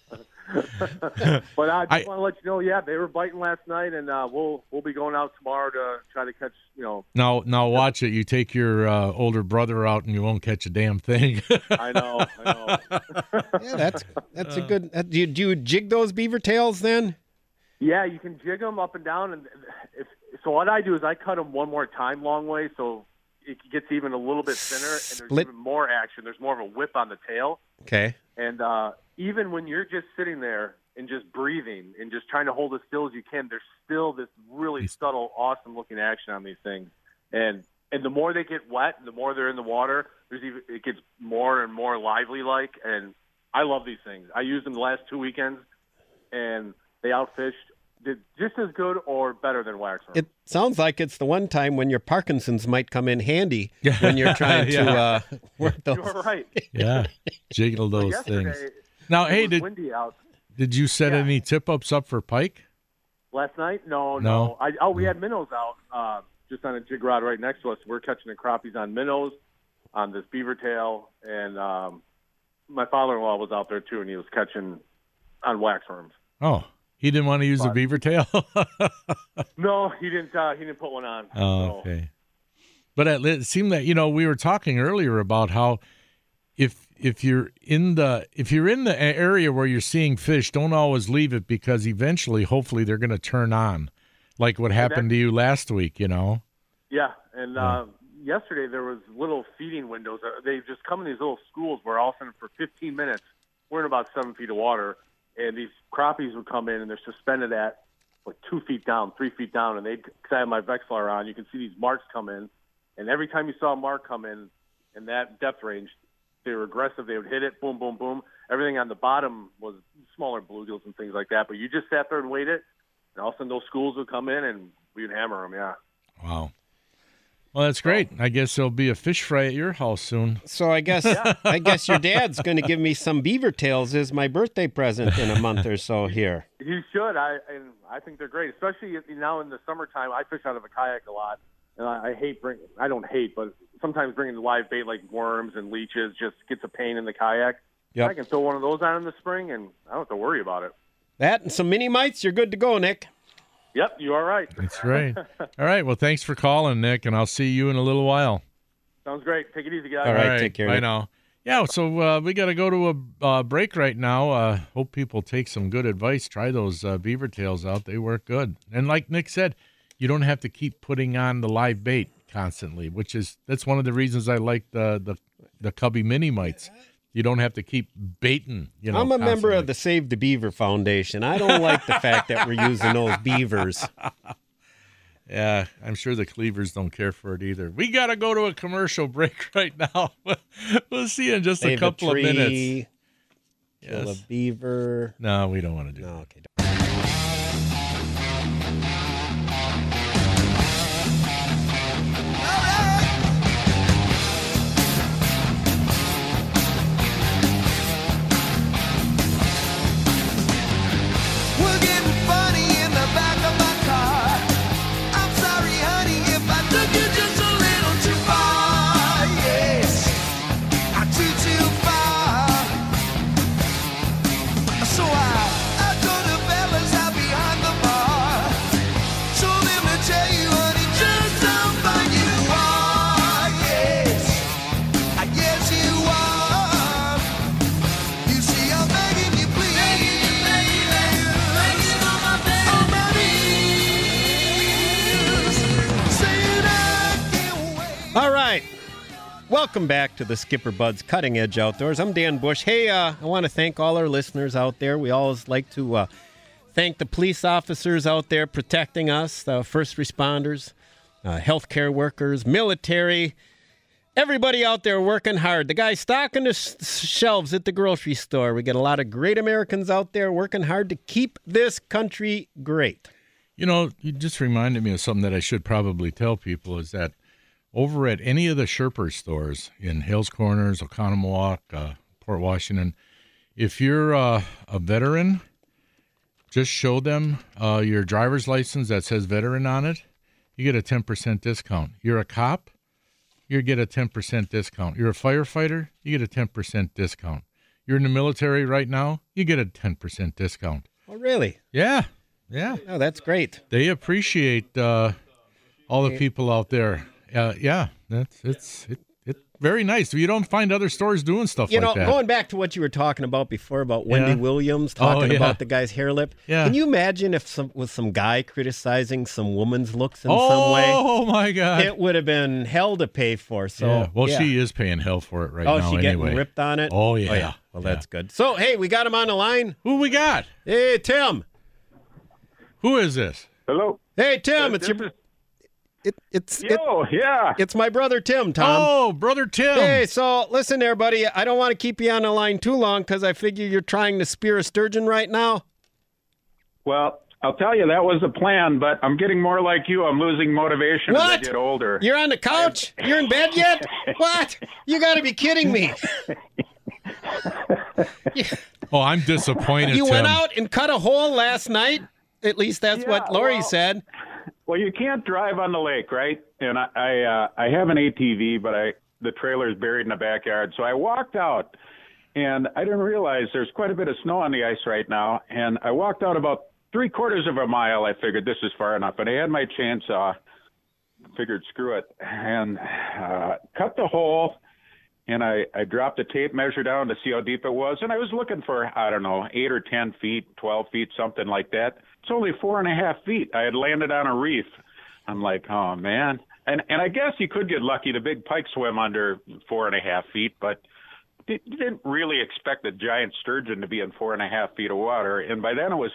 M: but I just want to let you know, yeah, they were biting last night, and uh, we'll we'll be going out tomorrow to try to catch, you know,
D: Now, now watch it. You take your uh, older brother out, and you won't catch a damn thing.
M: I know, I know.
E: yeah, that's that's a good. uh, Do you, do you jig those beaver tails then?
M: Yeah, you can jig them up and down, and if so, what I do is I cut them one more time, long way, so it gets even a little bit thinner, and there's
E: Split.
M: even more action. There's more of a whip on the tail,
E: Okay.
M: and uh, even when you're just sitting there and just breathing and just trying to hold as still as you can, there's still this really subtle, awesome looking action on these things, and and the more they get wet, the more they're in the water, there's even it gets more and more lively like, and I love these things. I used them the last two weekends, and they outfished did just as good or better than waxworm.
E: It sounds like it's the one time when your Parkinson's might come in handy when you're trying to uh, work those.
M: You're right.
D: yeah, jiggle those
M: yesterday,
D: things. Now,
M: it
D: hey,
M: was
D: did
M: windy out
D: did you set any tip ups up for pike?
M: last night. No,
D: No?
M: no. I, oh, we had minnows out uh, just on a jig rod right next to us. We're catching the crappies on minnows on this beaver tail, and um, my father-in-law was out there too, and he was catching on waxworms.
D: Oh, he didn't want to use
M: But-
D: beaver tail.
M: No, he didn't. Uh, he didn't put one on.
D: Oh,
M: So-
D: okay. But it, it seemed that you know we were talking earlier about how if if you're in the if you're in the area where you're seeing fish, don't always leave it because eventually, hopefully, they're going to turn on, like what happened to you last week. You know.
M: Yeah, and uh, yesterday there was little feeding windows. Uh, They just come in these little schools where all of a sudden for 15 minutes we're in about seven feet of water, and these crappies would come in and they're suspended at like two feet down, three feet down, and they'd. because I had my Vexilar on, you can see these marks come in, and every time you saw a mark come in in that depth range, they were aggressive. They would hit it, boom, boom, boom. Everything on the bottom was smaller bluegills and things like that, but you just sat there and waited, and all of a sudden those schools would come in and we'd hammer them. Yeah.
D: Wow. Well, that's great. Oh. I guess there'll be a fish fry at your house soon.
E: So I guess I guess your dad's going to give me some beaver tails as my birthday present in a month or so here.
M: You should. I and I think they're great, especially now in the summertime. I fish out of a kayak a lot, and I, I hate bring. I don't hate, but sometimes bringing the live bait like worms and leeches just gets a pain in the kayak.
E: Yep.
M: I can throw one of those on in the spring, and I don't have to worry about it.
E: That and some mini mites, you're good to go, Nick.
M: Yep, you are right.
D: That's right. All right. Well, thanks for calling, Nick, and I'll see you in a little while.
M: Sounds great. Take it easy, guys.
E: All right, take care,
D: Bye
E: Nick.
D: now. Yeah, so uh, we got to go to a uh, break right now. Uh, hope people take some good advice. Try those uh, beaver tails out; they work good. And like Nick said, you don't have to keep putting on the live bait constantly, which is that's one of the reasons I like the the the Cubby mini mites. You don't have to keep baiting. You know,
E: I'm a member of the Save the Beaver Foundation. I don't like the fact that we're using those beavers.
D: Yeah, I'm sure the cleavers don't care for it either. We got to go to a commercial break right now. we'll see you in just
E: Save
D: a couple
E: tree,
D: of minutes.
E: Kill
D: Yes.
E: a beaver.
D: No, we don't want to do
E: No, okay. Welcome back to the Skipper Buds Cutting Edge Outdoors. I'm Dan Bush. Hey, uh, I want to thank all our listeners out there. We always like to uh, thank the police officers out there protecting us, the first responders, uh, healthcare workers, military, everybody out there working hard. The guy stocking the s- shelves at the grocery store. We got a lot of great Americans out there working hard to keep this country great.
D: You know, you just reminded me of something that I should probably tell people is that over at any of the Sherper stores in Hales Corners, Oconomowoc, uh, Port Washington, if you're uh, a veteran, just show them uh, your driver's license that says veteran on it. You get a 10% discount. You're a cop, you get a 10% discount. You're a firefighter, you get a 10% discount. You're in the military right now, you get a 10% discount.
E: Oh, really?
D: Yeah. Yeah.
E: Oh, that's great.
D: They appreciate uh, all the people out there. Uh, yeah, that's it's it, it very nice. You don't find other stores doing stuff
E: You
D: like
E: know,
D: that.
E: going back to what you were talking about before about Wendy
D: Yeah.
E: Williams
D: Oh,
E: talking
D: yeah.
E: about the guy's hair lip.
D: Yeah.
E: Can you imagine if some was some guy criticizing some woman's looks in some way?
D: Oh my God!
E: It would have been hell to pay for. So
D: yeah. Well,
E: yeah.
D: she is paying hell for it right
E: oh,
D: now.
E: Oh, she
D: anyway.
E: getting ripped on it.
D: Oh yeah.
E: yeah Well, that's good. So hey, we got him on the line.
D: Who we got?
E: Hey, Tim.
D: Who is this?
N: Hello.
E: Hey, Tim.
N: Uh,
E: it's
N: this
E: your.
N: is-
E: It, it's
N: Yo, yeah.
E: It's my brother Tim. Tom.
D: Oh, brother Tim.
E: Hey, so listen there, buddy. I don't want to keep you on the line too long because I figure you're trying to spear a sturgeon right now.
N: Well, I'll tell you that was the plan, but I'm getting more like you. I'm losing motivation as I get older.
E: You're on the couch? You're in bed yet? what? You got to be kidding me.
D: Oh, I'm disappointed.
E: You
D: Tim.
E: went out and cut a hole last night? At least that's what Lori
N: well-
E: said.
N: Well, you can't drive on the lake, right? And I I, uh, I have an ATV, but I the trailer's buried in the backyard. So I walked out, and I didn't realize there's quite a bit of snow on the ice right now. And I walked out about three quarters of a mile. I figured this is far enough, and I had my chainsaw. Figured screw it, and uh, cut the hole. And I, I dropped the tape measure down to see how deep it was. And I was looking for, I don't know, eight or 10 feet, 12 feet, something like that. It's only four and a half feet. I had landed on a reef. I'm like, oh, man. And, and I guess you could get lucky. The big pike swim under four and a half feet, but you didn't really expect a giant sturgeon to be in four and a half feet of water. And by then it was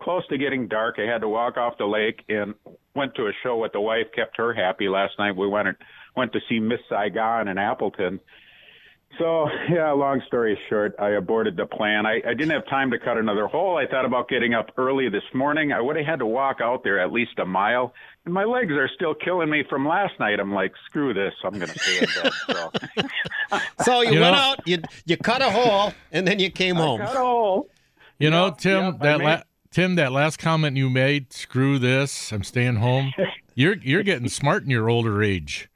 N: close to getting dark. I had to walk off the lake and went to a show with the wife. Kept her happy last night. We went and went to see Miss Saigon in Appleton. So yeah, long story short, I aborted the plan. I, I didn't have time to cut another hole. I thought about getting up early this morning. I would have had to walk out there at least a mile, and my legs are still killing me from last night. I'm like, screw this. I'm going to stay in bed. So
E: So you,
D: You
E: went
D: know-
E: out, you you cut a hole, and then you came home.
N: cut a hole.
D: You know, Tim,
N: yep,
D: that
N: made-
D: la- Tim, that last comment you made, screw this, I'm staying home. you're you're getting smart in your older age.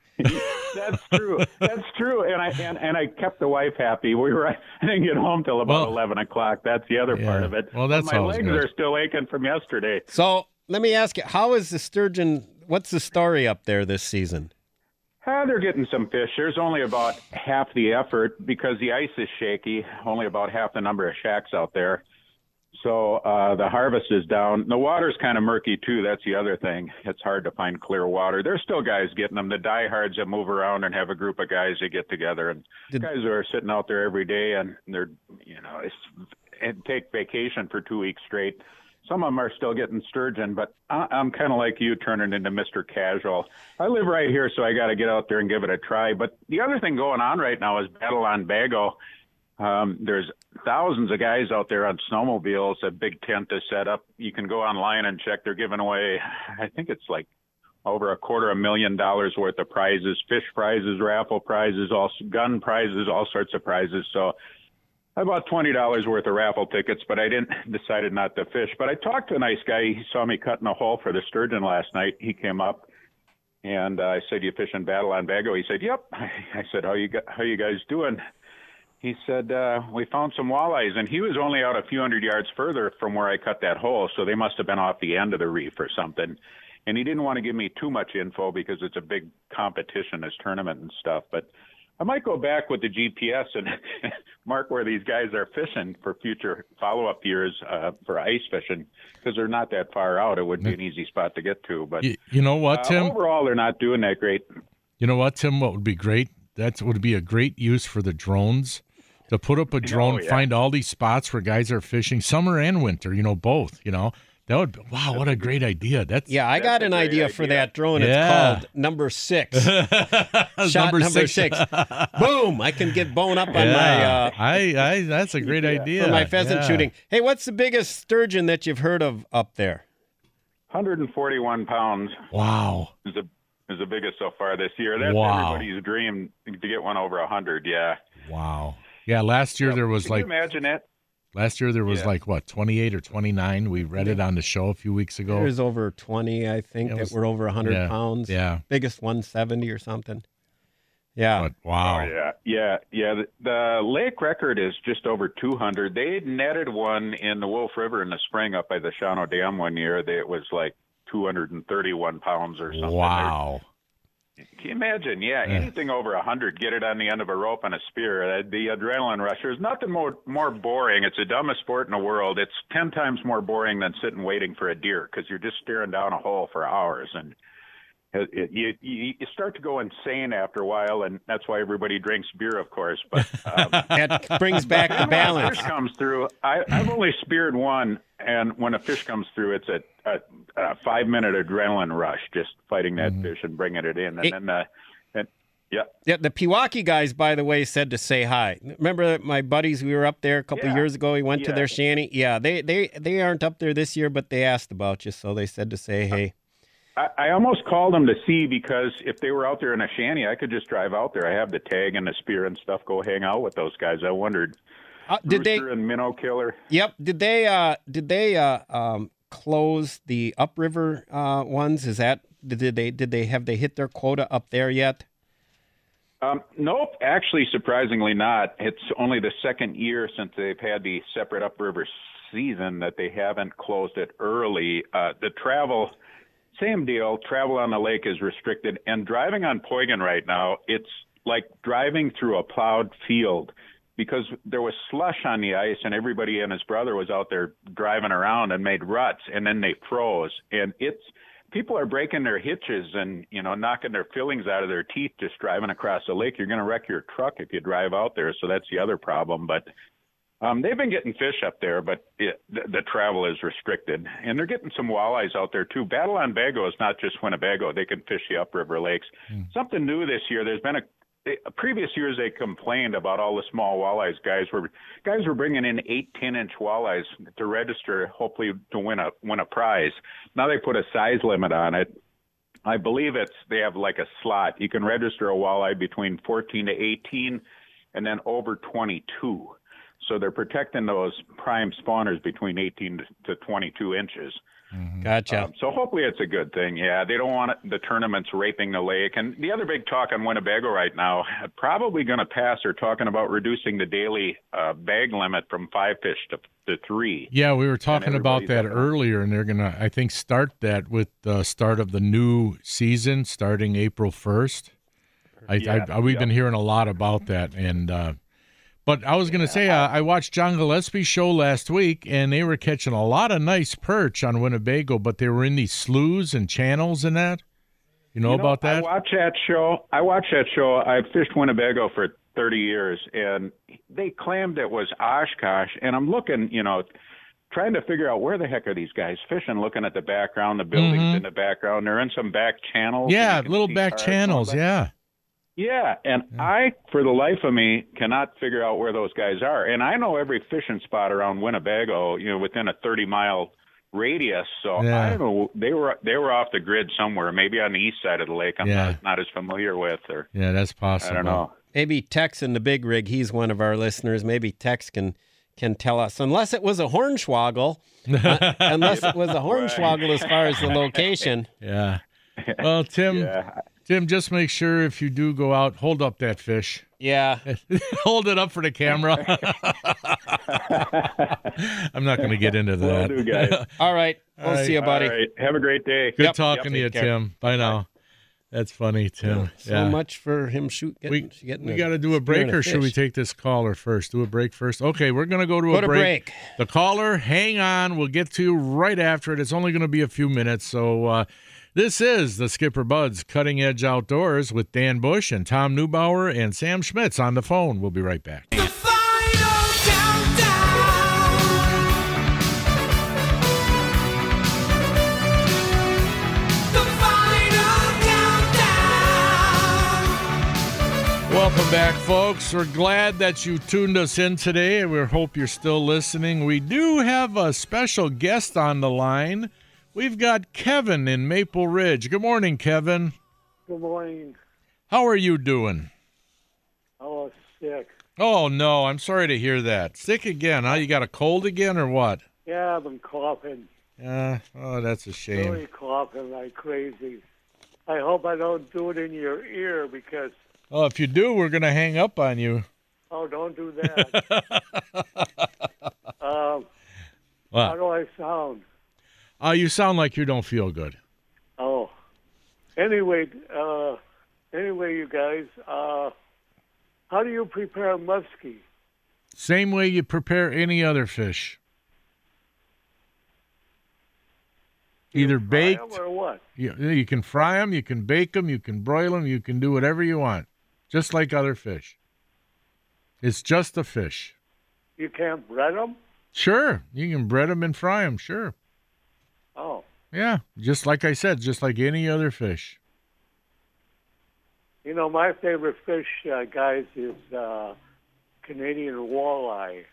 N: That's true. That's true. And I and, and I kept the wife happy. We were I didn't get home till about
D: Well-
N: eleven o'clock. That's the other part of it.
D: Well, that's
N: my legs
D: good.
N: are still aching from yesterday.
E: So let me ask you, how is the sturgeon? What's the story up there this season?
N: Uh, they're getting some fish. There's only about half the effort because the ice is shaky. Only about half the number of shacks out there. So uh, the harvest is down. The water's kind of murky too. That's the other thing. It's hard to find clear water. There's still guys getting them. The diehards that move around and have a group of guys that get together and guys who are sitting out there every day and they're you know it's, and take vacation for two weeks straight. Some of them are still getting sturgeon, but I, I'm kind of like you, turning into Mr. Casual. I live right here, so I got to get out there and give it a try. But the other thing going on right now is Battle on Bago. Um, there's thousands of guys out there on snowmobiles. A big tent is set up. You can go online and check. They're giving away, I think it's like over a quarter of a million dollars worth of prizes, fish prizes, raffle prizes, all gun prizes, all sorts of prizes. So I bought twenty dollars worth of raffle tickets, but I didn't decided not to fish. But I talked to a nice guy. He saw me cutting a hole for the sturgeon last night. He came up and uh, I said, "You fishing Battle on Bago?" He said, "Yep." I said, "How you how you guys doing?" He said, uh, "We found some walleyes," and he was only out a few hundred yards further from where I cut that hole, so they must have been off the end of the reef or something. And he didn't want to give me too much info because it's a big competition, this tournament and stuff. But I might go back with the GPS and mark where these guys are fishing for future follow-up years uh, for ice fishing because they're not that far out. It would be an easy spot to get to. But
D: You, you know what,
N: uh,
D: Tim?
N: overall, they're not doing that great.
D: You know what, Tim? What would be great? that would be a great use for the drones to put up a drone,
N: yeah.
D: find all these spots where guys are fishing, summer and winter. You know, both. You know, that would. Be, wow, what a great idea! That's
E: Yeah, I got an idea, for that drone. It's called number six. Shot
D: Number
E: number,
D: six.
E: six. Boom! I can get bone up on my uh,
D: I, I, that's a great idea
E: for my pheasant
D: Yeah.
E: shooting. Hey, what's the biggest sturgeon that you've heard of up there?
N: 141 pounds
D: Wow.
N: is the is the biggest so far this year. That's
D: Wow.
N: everybody's dream to get one over 100. Yeah.
D: Wow. Yeah, last year there was
N: Can
D: like
N: you imagine it?
D: last year there was
N: Yeah.
D: like what, 28 or 29. We read it on the show a few weeks ago.
E: There's over 20, I think,
D: It
E: that were over 100
D: yeah,
E: pounds.
D: yeah.
E: Biggest 170 or something. Yeah.
D: But wow.
N: Oh, yeah, yeah, yeah. The, the lake record is just over 200. They netted one in the Wolf River in the spring up by the Shawano Dam one year. They, it was like 231 pounds or something.
D: Wow.
N: Can you imagine? Yeah,
D: Yeah.
N: anything over a 100, get it on the end of a rope and a spear. The adrenaline rush. There's nothing more more boring. It's the dumbest sport in the world. It's 10 times more boring than sitting waiting for a deer because you're just staring down a hole for hours and. It, it, you, you start to go insane after a while, and that's why everybody drinks beer, of course. But um,
E: that brings back the balance.
N: fish comes through. I, I've only speared one, and when a fish comes through, it's a, a, a five minute adrenaline rush, just fighting that fish and bringing it in, and
E: It-
N: then uh, and yeah,
E: Yeah, the Pewaukee guys, by the way, said to say hi. Remember my buddies? We were up there a couple
N: Yeah.
E: years ago. We went to their shanty. Yeah, they they they aren't up there this year, but they asked about you, so they said to say hey.
N: I, I almost called them to see because if they were out there in a shanty, I could just drive out there. I have the tag and the spear and stuff. Go hang out with those guys. I wondered.
E: Uh, did they?
N: And minnow killer.
E: Yep. Did they? Uh, did they? Uh, um, close the upriver uh, ones? Is that? Did they? Did they have they hit their quota up there yet?
N: Um, nope, actually, surprisingly not. It's only the second year since they've had the separate upriver season that they haven't closed it early. Uh, the travel, same deal. Travel on the lake is restricted, and driving on Poygan right now, it's like driving through a plowed field because there was slush on the ice, and everybody and his brother was out there driving around and made ruts, and then they froze, and it's people are breaking their hitches and you know knocking their fillings out of their teeth just driving across the lake. You're going to wreck your truck if you drive out there. So that's the other problem. But um, they've been getting fish up there, but it, the, the travel is restricted, and they're getting some walleyes out there too. Battle on Bago is not just Winnebago; they can fish the upriver lakes. Something new this year. There's been a they- previous years they complained about all the small walleyes. Guys were guys were bringing in eight, ten inch walleyes to register, hopefully to win a win a prize. Now they put a size limit on it. I believe it's they have like a slot. You can register a walleye between 14 to 18, and then over 22. So they're protecting those prime spawners between 18 to 22 inches.
E: Gotcha.
N: Um, so hopefully it's a good thing. Yeah, they don't want it, the tournaments raping the lake. And the other big talk on Winnebago right now, probably going to pass. They're talking about reducing the daily uh, bag limit from five fish to, to three.
D: Yeah, we were talking about that
N: up
D: earlier, and they're gonna, I think, start that with the start of the new season, starting April first. I,
N: Yeah,
D: I, we've
N: yeah.
D: been hearing a lot about that, and uh, but I was gonna say, uh, I watched John Gillespie's show last week, and they were catching a lot of nice perch on Winnebago, but they were in these sloughs and channels and that. You know,
N: You
D: about that?
N: I watch that show. I watch that show. I've fished Winnebago for 30 years, and they claimed it was Oshkosh. And I'm looking, you know, trying to figure out where the heck are these guys fishing. Looking at the background, the buildings
D: Mhm.
N: in the background. They're in some back channels.
D: yeah, little back
N: cars
D: channels. Yeah.
N: Yeah, and I, for the life of me, cannot figure out where those guys are. And I know every fishing spot around Winnebago, you know, within a 30 mile radius. So
D: Yeah.
N: I don't know. They were they were off the grid somewhere, maybe on the east side of the lake. I'm
D: Yeah.
N: not, not as familiar with, or
D: Yeah, that's possible.
N: I don't know.
E: Maybe Tex in the big rig. He's one of our listeners. Maybe Tex can can tell us, unless it was a hornswoggle. uh, unless it was a hornswoggle as far as the location.
D: Yeah. Well, Tim,
N: Yeah.
D: Tim, just make sure if you do go out, hold up that fish.
E: Yeah.
D: hold it up for the camera. I'm not going to get into
N: Will
D: that.
N: do, guys.
E: All right.
D: All
E: We'll
D: right.
E: see you, buddy.
N: All right. Have a great day.
D: Good
E: Yep.
D: talking to you,
E: care.
D: Tim. Bye now. That's funny, Tim.
E: So
D: yeah.
E: much for him shoot. Getting,
D: We,
E: getting
D: we got to do a break, or should we take this caller first? Do a break first. Okay, we're going to go to
E: Go
D: a
E: to
D: break.
E: break.
D: The caller, hang on. We'll get to you right after it. It's only going to be a few minutes, so uh, This is the Skipper Buds Cutting Edge Outdoors with Dan Bush and Tom Neubauer and Sam Schmitz on the phone. We'll be right back. The final Delta. The final Delta. Welcome back, folks. We're glad that you tuned us in today. And we hope you're still listening. We do have a special guest on the line. We've got Kevin in Maple Ridge. Good morning, Kevin.
O: Good morning.
D: How are you doing?
O: I was sick.
D: Oh, no. I'm sorry to hear that. Sick again, huh? You got a cold again or what?
O: Yeah, I've been coughing.
D: Yeah. Oh, that's a shame.
O: Really coughing like crazy. I hope I don't do it in your ear because,
D: Oh, if you do, we're going to hang up on you.
O: oh, don't do that. um? How do I sound?
D: Uh, you sound like you don't feel good.
O: Oh. Anyway, uh, anyway, you guys, uh, how do you prepare muskie?
D: Same way you prepare any other fish. Either baked,
O: or what?
D: you, you can fry them, you can bake them, you can broil them, you can do whatever you want, just like other fish. It's just a fish.
O: You can't bread them?
D: Sure, you can bread them and fry them. Sure,
O: Oh.
D: yeah, just like I said, just like any other fish.
O: You know, my favorite fish, uh, guys, is uh, Canadian walleye.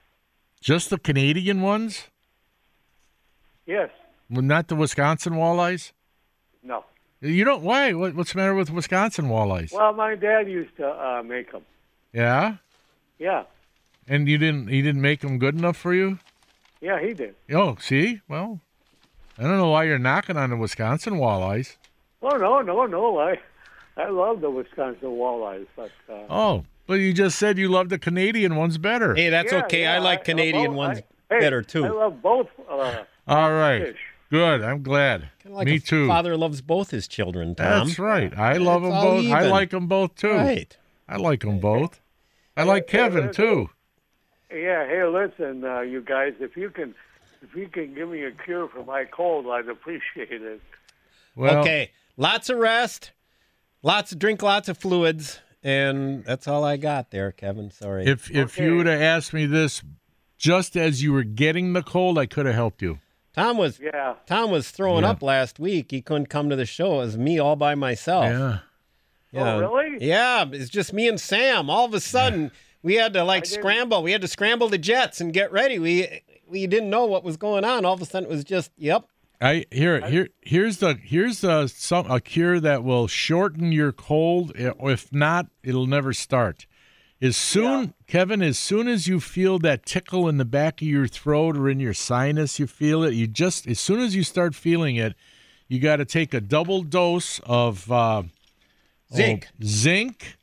D: Just the Canadian ones,
O: Yes.
D: well, not the Wisconsin walleyes.
O: No.
D: You don't. Why? What, what's the matter with Wisconsin walleyes?
O: Well, my dad used to uh, make them.
D: Yeah,
O: Yeah.
D: and you didn't. He didn't make them good enough for you.
O: Yeah, he did.
D: Oh, see, well, I don't know why you're knocking on the Wisconsin walleyes.
O: Oh no, no, no! I, I love the Wisconsin walleyes, but uh,
D: Oh, but you just said you love the Canadian ones better.
E: Hey, that's
O: Yeah,
E: okay.
O: yeah,
E: I like
O: I-
E: Canadian
O: both-
E: ones
O: I- hey,
E: better too.
O: I love both. Uh,
D: All right,
O: fish.
D: good. I'm glad.
E: like
D: Me
E: a
D: too.
E: Father loves both his children. Tom.
D: That's right. I love them
E: It's all
D: both. I like them both too.
E: Right.
D: I like them both. I like Kevin too.
O: Yeah. Hey, listen, uh, you guys, if you can, if you can give me a cure for my cold, I'd appreciate it.
D: Well,
E: okay, lots of rest, lots of drink, lots of fluids, and that's all I got there, Kevin. Sorry.
D: If if you would have asked me this just as you were getting the cold, I could have helped you.
E: Tom was
O: Yeah.
E: Tom was throwing
D: Yeah.
E: up last week. He couldn't come to the show. It was me all by myself.
D: Yeah.
E: Oh, yeah.
O: Oh, really?
E: Yeah, it's just me and Sam. All of a sudden, we had to like scramble. We had to scramble the jets and get ready. We we didn't know what was going on. All of a sudden, it was just yep.
D: I here here here's the here's the some a cure that will shorten your cold. If not, it'll never start. As soon, Kevin, as soon as you feel that tickle in the back of your throat or in your sinus, you feel it. You just as soon as you start feeling it, you got to take a double dose of uh,
E: Zinc.
D: oh, zinc,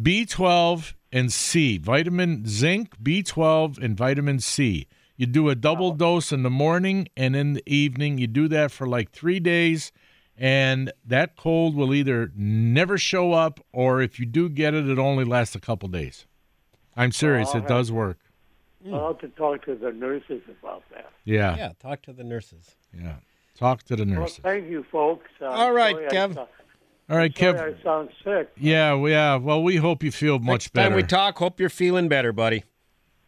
D: B12, and C. Vitamin zinc, B12, and vitamin C. You do a double dose in the morning and in the evening. You do that for like three days, and that cold will either never show up or if you do get it, it only lasts a couple days. I'm serious.
O: I'll
D: it does work.
O: I'll have to talk to the nurses about that.
D: Yeah.
E: Yeah, talk to the nurses.
D: Yeah. Talk to the nurses.
O: Well,
D: nurses.
O: thank you, folks. Uh,
E: All right, Kev.
O: sou-
D: All right, Kev.
O: I sound sick.
D: Yeah, well, yeah. Well, we hope you feel much
E: Next
D: better.
E: time we talk, hope you're feeling better, buddy.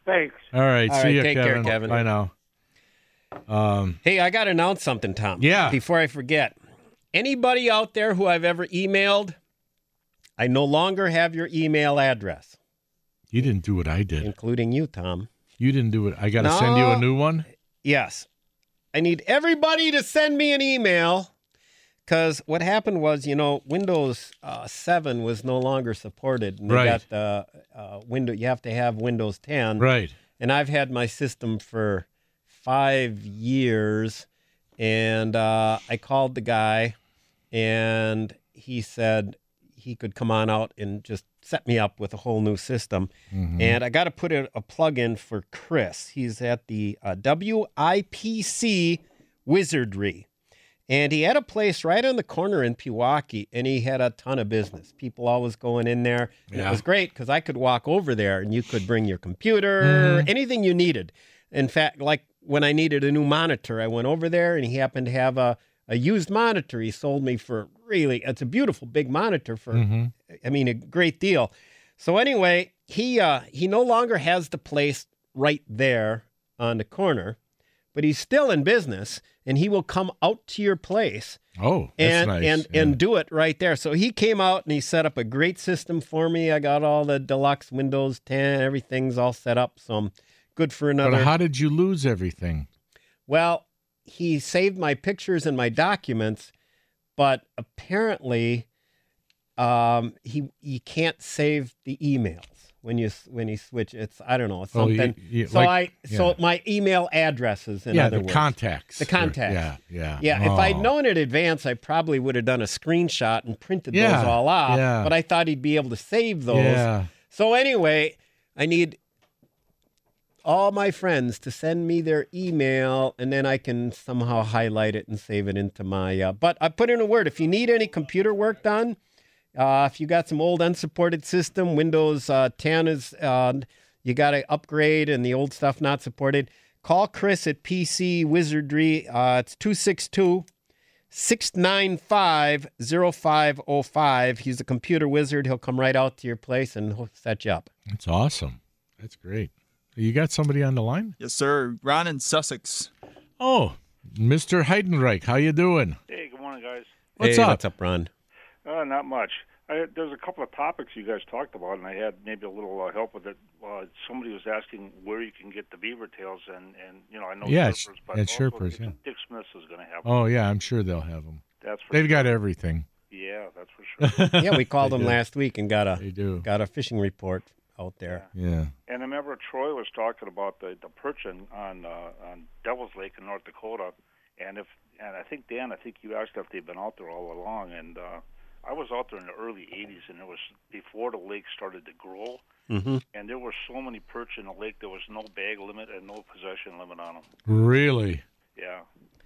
O: Thanks.
D: All right.
E: All
D: see
E: right,
D: you,
E: take care,
D: Kevin.
E: Kevin.
D: Bye now. Um,
E: Hey, I got to announce something, Tom.
D: Yeah.
E: Before I forget, anybody out there who I've ever emailed, I no longer have your email address,
D: you didn't do what I did.
E: including you, Tom.
D: You didn't do it. I got to send you a new one.
E: Yes. I need everybody to send me an email because what happened was, you know, Windows uh, 7 was no longer supported. And
D: Right.
E: got the uh, window, you have to have Windows 10.
D: Right.
E: And I've had my system for five years. And uh, I called the guy and he said he could come on out and just set me up with a whole new system.
D: Mm-hmm.
E: And I got to put a, a plug in for Chris. He's at the uh, WIPC Wizardry. And he had a place right on the corner in Pewaukee, and he had a ton of business. People always going in there. And
D: Yeah.
E: It was great because I could walk over there and you could bring your computer,
D: Mhm.
E: anything you needed. In fact, like when I needed a new monitor, I went over there and he happened to have a, a used monitor he sold me for really. It's a beautiful big monitor for.
D: Mhm.
E: I mean, a great deal. So anyway, he uh, he no longer has the place right there on the corner, but he's still in business, and he will come out to your place
D: Oh, that's
E: and
D: nice.
E: and
D: yeah.
E: and do it right there. So he came out and he set up a great system for me. I got all the deluxe Windows 10, everything's all set up. So I'm good for another.
D: But how did you lose everything?
E: Well, he saved my pictures and my documents, but apparently, um, he you can't save the emails when you when you switch. It's I don't know it's
D: Oh, you-
E: something.
D: you-
E: so
D: like-
E: I so
D: yeah.
E: my email addresses. In
D: yeah,
E: other
D: the
E: words.
D: contacts.
E: The contacts.
D: Yeah, yeah.
E: Yeah, if I'd
D: Oh.
E: known in advance, I probably would have done a screenshot and printed
D: Yeah,
E: those all off.
D: yeah.
E: But I thought he'd be able to save those.
D: Yeah.
E: So anyway, I need all my friends to send me their email, and then I can somehow highlight it and save it into my. Uh, but I put in a word. If you need any computer work done, uh, if you got some old unsupported system, Windows uh, 10 is uh, you got to upgrade, and the old stuff not supported. Call Chris at PC Wizardry. Uh, it's 262 695 0505. He's a computer wizard. He'll come right out to your place and he'll set you up.
D: That's awesome. That's great. You got somebody on the line?
H: Yes, sir. Ron in Sussex.
D: Oh, Mr. Heidenreich, how you doing?
P: Hey, good morning, guys.
D: What's
E: hey,
D: up?
E: What's up, Ron?
P: Uh, not much. I, there's a couple of topics you guys talked about, and I had maybe a little uh, help with it. Uh, somebody was asking where you can get the beaver tails, and, and you know I know
D: Yeah,
P: Sherpers, but
D: at
P: also
D: Sherpers,
P: Dick,
D: yeah.
P: Dick Smith's is going to have.
D: Oh yeah, I'm sure they'll have them.
P: That's for
D: They've
P: sure.
D: got everything.
P: Yeah, that's for sure.
E: yeah, we called them
D: do.
E: last week and got a
D: They do.
E: got a fishing report out there.
D: Yeah.
P: And I remember Troy was talking about the the perching on uh, on Devil's Lake in North Dakota, and if and I think Dan, I think you asked if they've been out there all along, and uh, I was out there in the early '80s, and it was before the lake started to grow,
E: Mm-hmm.
P: and there were so many perch in the lake, there was no bag limit and no possession limit on them.
D: Really?
P: Yeah,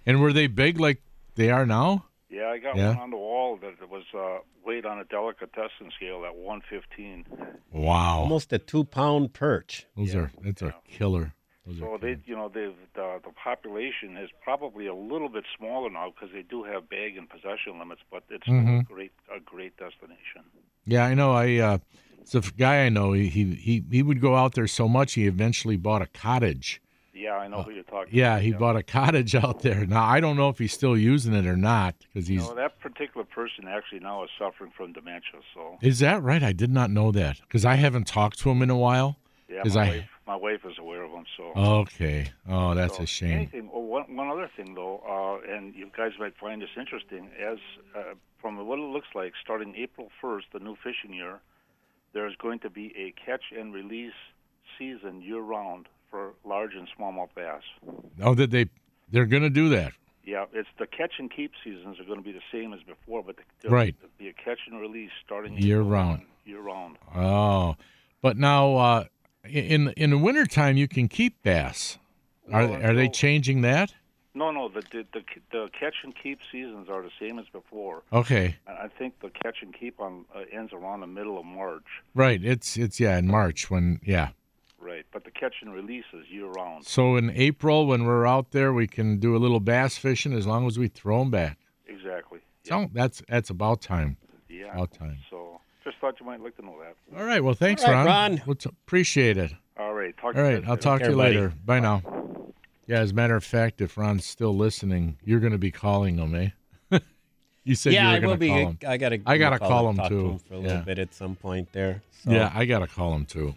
D: And were they big like they are now?
P: yeah, I got
D: Yeah.
P: one on the wall that was uh, weighed on a delicatessen scale at 115.
D: Wow.
E: Almost a two pound perch.
D: Those are that's a killer.
P: So they, you know, they've the, the population is probably a little bit smaller now because they do have bag and possession limits, but it's still a great a great destination.
D: Yeah, I know. I uh, it's a guy I know. He, he he he would go out there so much he eventually bought a cottage.
P: Yeah, I know who you're talking.
D: Uh, Yeah,
P: about.
D: he bought a cottage out there. Now I don't know if he's still using it or not because
P: You
D: he's.
P: know, that particular person actually now is suffering from dementia. So
D: Is that right? I did not know that because I haven't talked to him in a while.
P: yeah, my
D: I.
P: wife, my wife is aware of them, So
D: Okay. Oh, that's
P: So
D: a shame.
P: Anything. Oh, one, one other thing, though, uh, and you guys might find this interesting. As uh, from what it looks like, starting April 1st, the new fishing year, there is going to be a catch and release season year-round for large and smallmouth bass.
D: Oh, did they? They're going to do that.
P: Yeah, it's the catch and keep seasons are going to be the same as before, but the,
D: Right.
P: there'll be a catch and release starting
D: Year round.
P: Year-round.
D: Oh, but now uh, in in the wintertime you can keep bass. Are
P: Well,
D: are they changing that?
P: No, no, the, the the the catch and keep seasons are the same as before.
D: Okay.
P: I think the catch and keep on uh, ends around the middle of March.
D: Right. It's it's yeah in March when yeah.
P: Right, but the catch and release is year round.
D: So in April when we're out there we can do a little bass fishing as long as we throw them back.
P: Exactly.
D: So that's that's about time.
P: Yeah.
D: About time.
P: So just thought you might like to know that.
D: All right. Well, thanks,
E: All right,
D: Ron.
E: Ron.
D: We'll t- appreciate it.
P: All right. Talk
D: All
P: to you
D: right.
P: guys
D: I'll
P: later.
D: talk to you
E: buddy.
D: later. Bye now. Yeah. As a matter of fact, if Ron's still listening, you're going to be calling him, eh? you said
E: yeah,
D: you
E: I will
D: going
E: be.
D: to call him.
E: I gotta.
D: I gotta
E: call
D: call
E: him,
D: him
E: talk to
D: too.
E: him for a little
D: Yeah.
E: bit at some point there. So.
D: Yeah, I gotta call him too.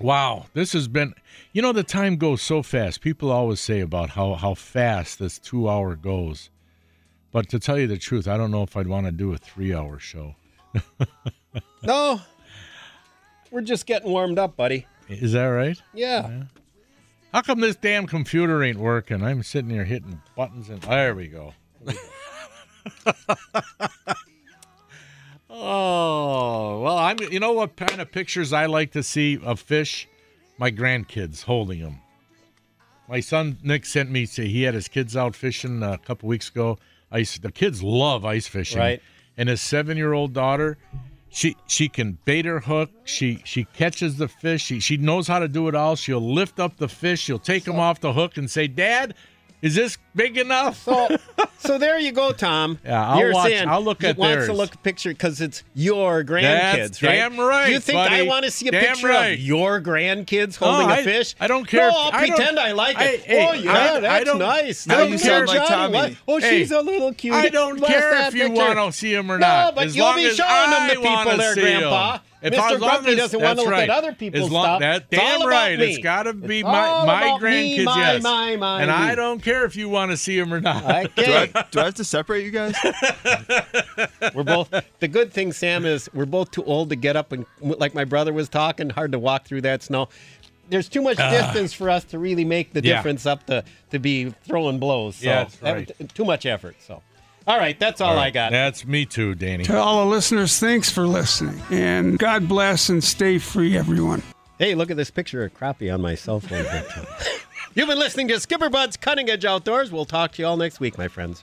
D: Wow, this has been. You know, the time goes so fast. People always say about how how fast this two hour goes, but to tell you the truth, I don't know if I'd want to do a three hour show.
E: No, we're just getting warmed up, buddy.
D: Is that right?
E: Yeah.
D: How come this damn computer ain't working? I'm sitting here hitting buttons and there we go. oh well, I'm. You know what kind of pictures I like to see of fish? My grandkids holding them. My son Nick sent me. Say he had his kids out fishing a couple weeks ago. Ice. The kids love ice fishing.
E: Right.
D: And his seven-year-old daughter, she she can bait her hook. She she catches the fish. She she knows how to do it all. She'll lift up the fish. She'll take them off the hook and say, "Dad, Is this big enough?
E: So, so there you go, Tom.
D: Yeah, I'll
E: You're
D: watch- I'll look at
E: wants
D: theirs.
E: to look a picture because it's your grandkids,
D: That's
E: right?
D: damn right,
E: Do you think I want to see a
D: Damn
E: picture
D: right.
E: of your grandkids
D: Oh,
E: holding
D: I-
E: a fish?
D: I don't care
E: No, I'll
D: I
E: pretend I like
D: I-
E: it.
D: hey,
E: oh yeah,
D: I- I
E: that's nice.
H: Now you sound like
E: Johnny.
H: Tommy.
E: Oh,
D: Hey,
E: she's a little cute.
D: I don't care if you
E: picture.
D: want to see them or
E: No,
D: not.
E: but
D: as
E: you'll
D: long
E: be
D: as
E: showing them
D: I
E: to people there, Grandpa.
D: 'Em. If
E: Mr.
D: as long
E: Grumpy
D: as-
E: doesn't wanna
D: that's
E: look at other people's
D: As long-
E: stuff.
D: That,
E: It's all
D: damn
E: about
D: right.
E: me.
D: It's got to be
E: It's
D: my
E: all
D: my
E: about me,
D: grandkids.
E: my,
D: yes,
E: my, my,
D: and
E: me.
D: I don't care if you want to see them or not.
H: Do
E: Okay.
H: I, do I have to separate you guys?
E: we're both. The good thing, Sam, is we're both too old to get up and, like my brother was talking, hard to walk through that snow. There's too much
D: Ah.
E: distance for us to really make the
D: Yeah.
E: difference up to to be throwing blows. So
D: Yeah, that's
E: that-
D: right.
E: too much effort. So, all right, that's all, I got.
D: That's me too, Danny.
Q: To all the listeners, thanks for listening. And God bless and stay free, everyone.
E: Hey, look at this picture of crappie on my cell phone. You've been listening to Skipper Bud's Cutting Edge Outdoors. We'll talk to you all next week, my friends.